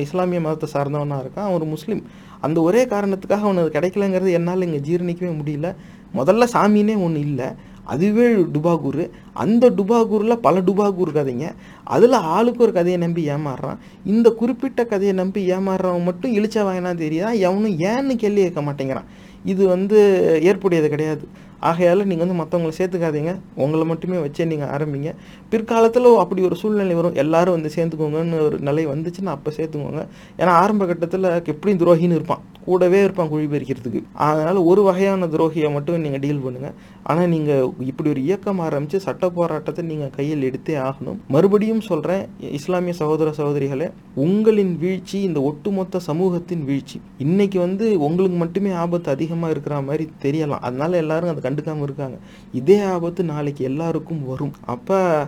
இஸ்லாமிய மதத்தை சார்ந்தவனாக இருக்கான் அவன் ஒரு முஸ்லீம். அந்த ஒரே காரணத்துக்காக அவனுக்கு கிடைக்கலங்கிறது என்னால் இங்கே ஜீரணிக்கவே முடியல. முதல்ல சாமின்னே ஒன்று இல்லை. அதுவே டுபாகூர். அந்த டுபாகூரில் பல டுபாகூர் கதைங்க. அதில் ஆளுக்கு ஒரு கதையை நம்பி ஏமாறுறான். இந்த குறிப்பிட்ட கதையை நம்பி ஏமாறுறவன் மட்டும் இழிச்ச வாங்கினா தெரியாதான் எவனும் ஏன்னு கேள்வி கேட்க மாட்டேங்கிறான். இது வந்து ஏற்புடையது கிடையாது. ஆகையால் நீங்கள் வந்து மற்றவங்களை சேர்த்துக்காதீங்க. உங்களை மட்டுமே வச்சே நீங்கள் ஆரம்பிங்க. பிற்காலத்தில் அப்படி ஒரு சூழ்நிலை வரும். எல்லாரும் வந்து சேர்த்துக்கோங்கன்னு ஒரு நிலை வந்துச்சுன்னா அப்போ சேர்த்துக்கோங்க. ஏன்னா ஆரம்ப கட்டத்தில் எப்படியும் துரோகின்னு இருப்பான். கூடவே இருப்பான் குழி பறிக்கிறதுக்கு அதனால் ஒரு வகையான துரோகியை மட்டும் நீங்கள் டீல் பண்ணுங்கள் ஆனால் நீங்கள் இப்படி ஒரு இயக்கம் ஆரம்பித்து சட்ட போராட்டத்தை நீங்கள் கையில் எடுத்தே ஆகணும். மறுபடியும் சொல்கிறேன் இஸ்லாமிய சகோதர சகோதரிகளே உங்களின் வீழ்ச்சி இந்த ஒட்டுமொத்த சமூகத்தின் வீழ்ச்சி. இன்னைக்கு வந்து உங்களுக்கு மட்டுமே ஆபத்து அதிகமாக இருக்கிற மாதிரி தெரியலாம். அதனால எல்லாரும் அதுக்கு கண்டுக்காமல் இருக்காங்க. இதே ஆபத்து நாளைக்கு எல்லாருக்கும் வரும். அப்போ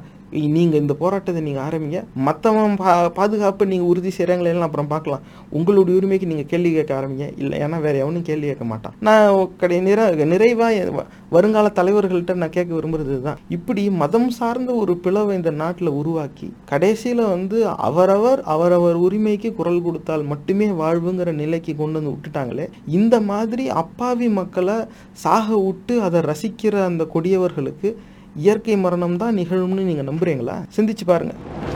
நீங்கள் இந்த போராட்டத்தை நீங்கள் ஆரம்பிங்க. மற்றவன் பா பாதுகாப்பு நீங்கள் உறுதி செய்கிறாங்களேன்னு அப்புறம் பார்க்கலாம். உங்களுடைய உரிமைக்கு நீங்கள் கேள்வி கேட்க ஆரம்பிங்க. இல்லை ஏன்னா வேறு எவனும் கேள்வி கேட்க மாட்டான். நான் கடை நிற நிறைவாக வருங்கால தலைவர்கள்ட்ட நான் கேட்க விரும்புறது தான் இப்படி மதம் சார்ந்த ஒரு பிளவை இந்த நாட்டில் உருவாக்கி கடைசியில் வந்து அவரவர் அவரவர் உரிமைக்கு குரல் கொடுத்தால் மட்டுமே வாழ்வுங்கிற நிலைக்கு கொண்டு வந்து விட்டுட்டாங்களே இந்த மாதிரி அப்பாவி மக்களை சாக விட்டு அதை ரசிக்கிற அந்த கொடியவர்களுக்கு இயற்கை மரணம் தான் நிகழும்னு நீங்கள் நம்புறீங்களா? சிந்திச்சு பாருங்கள்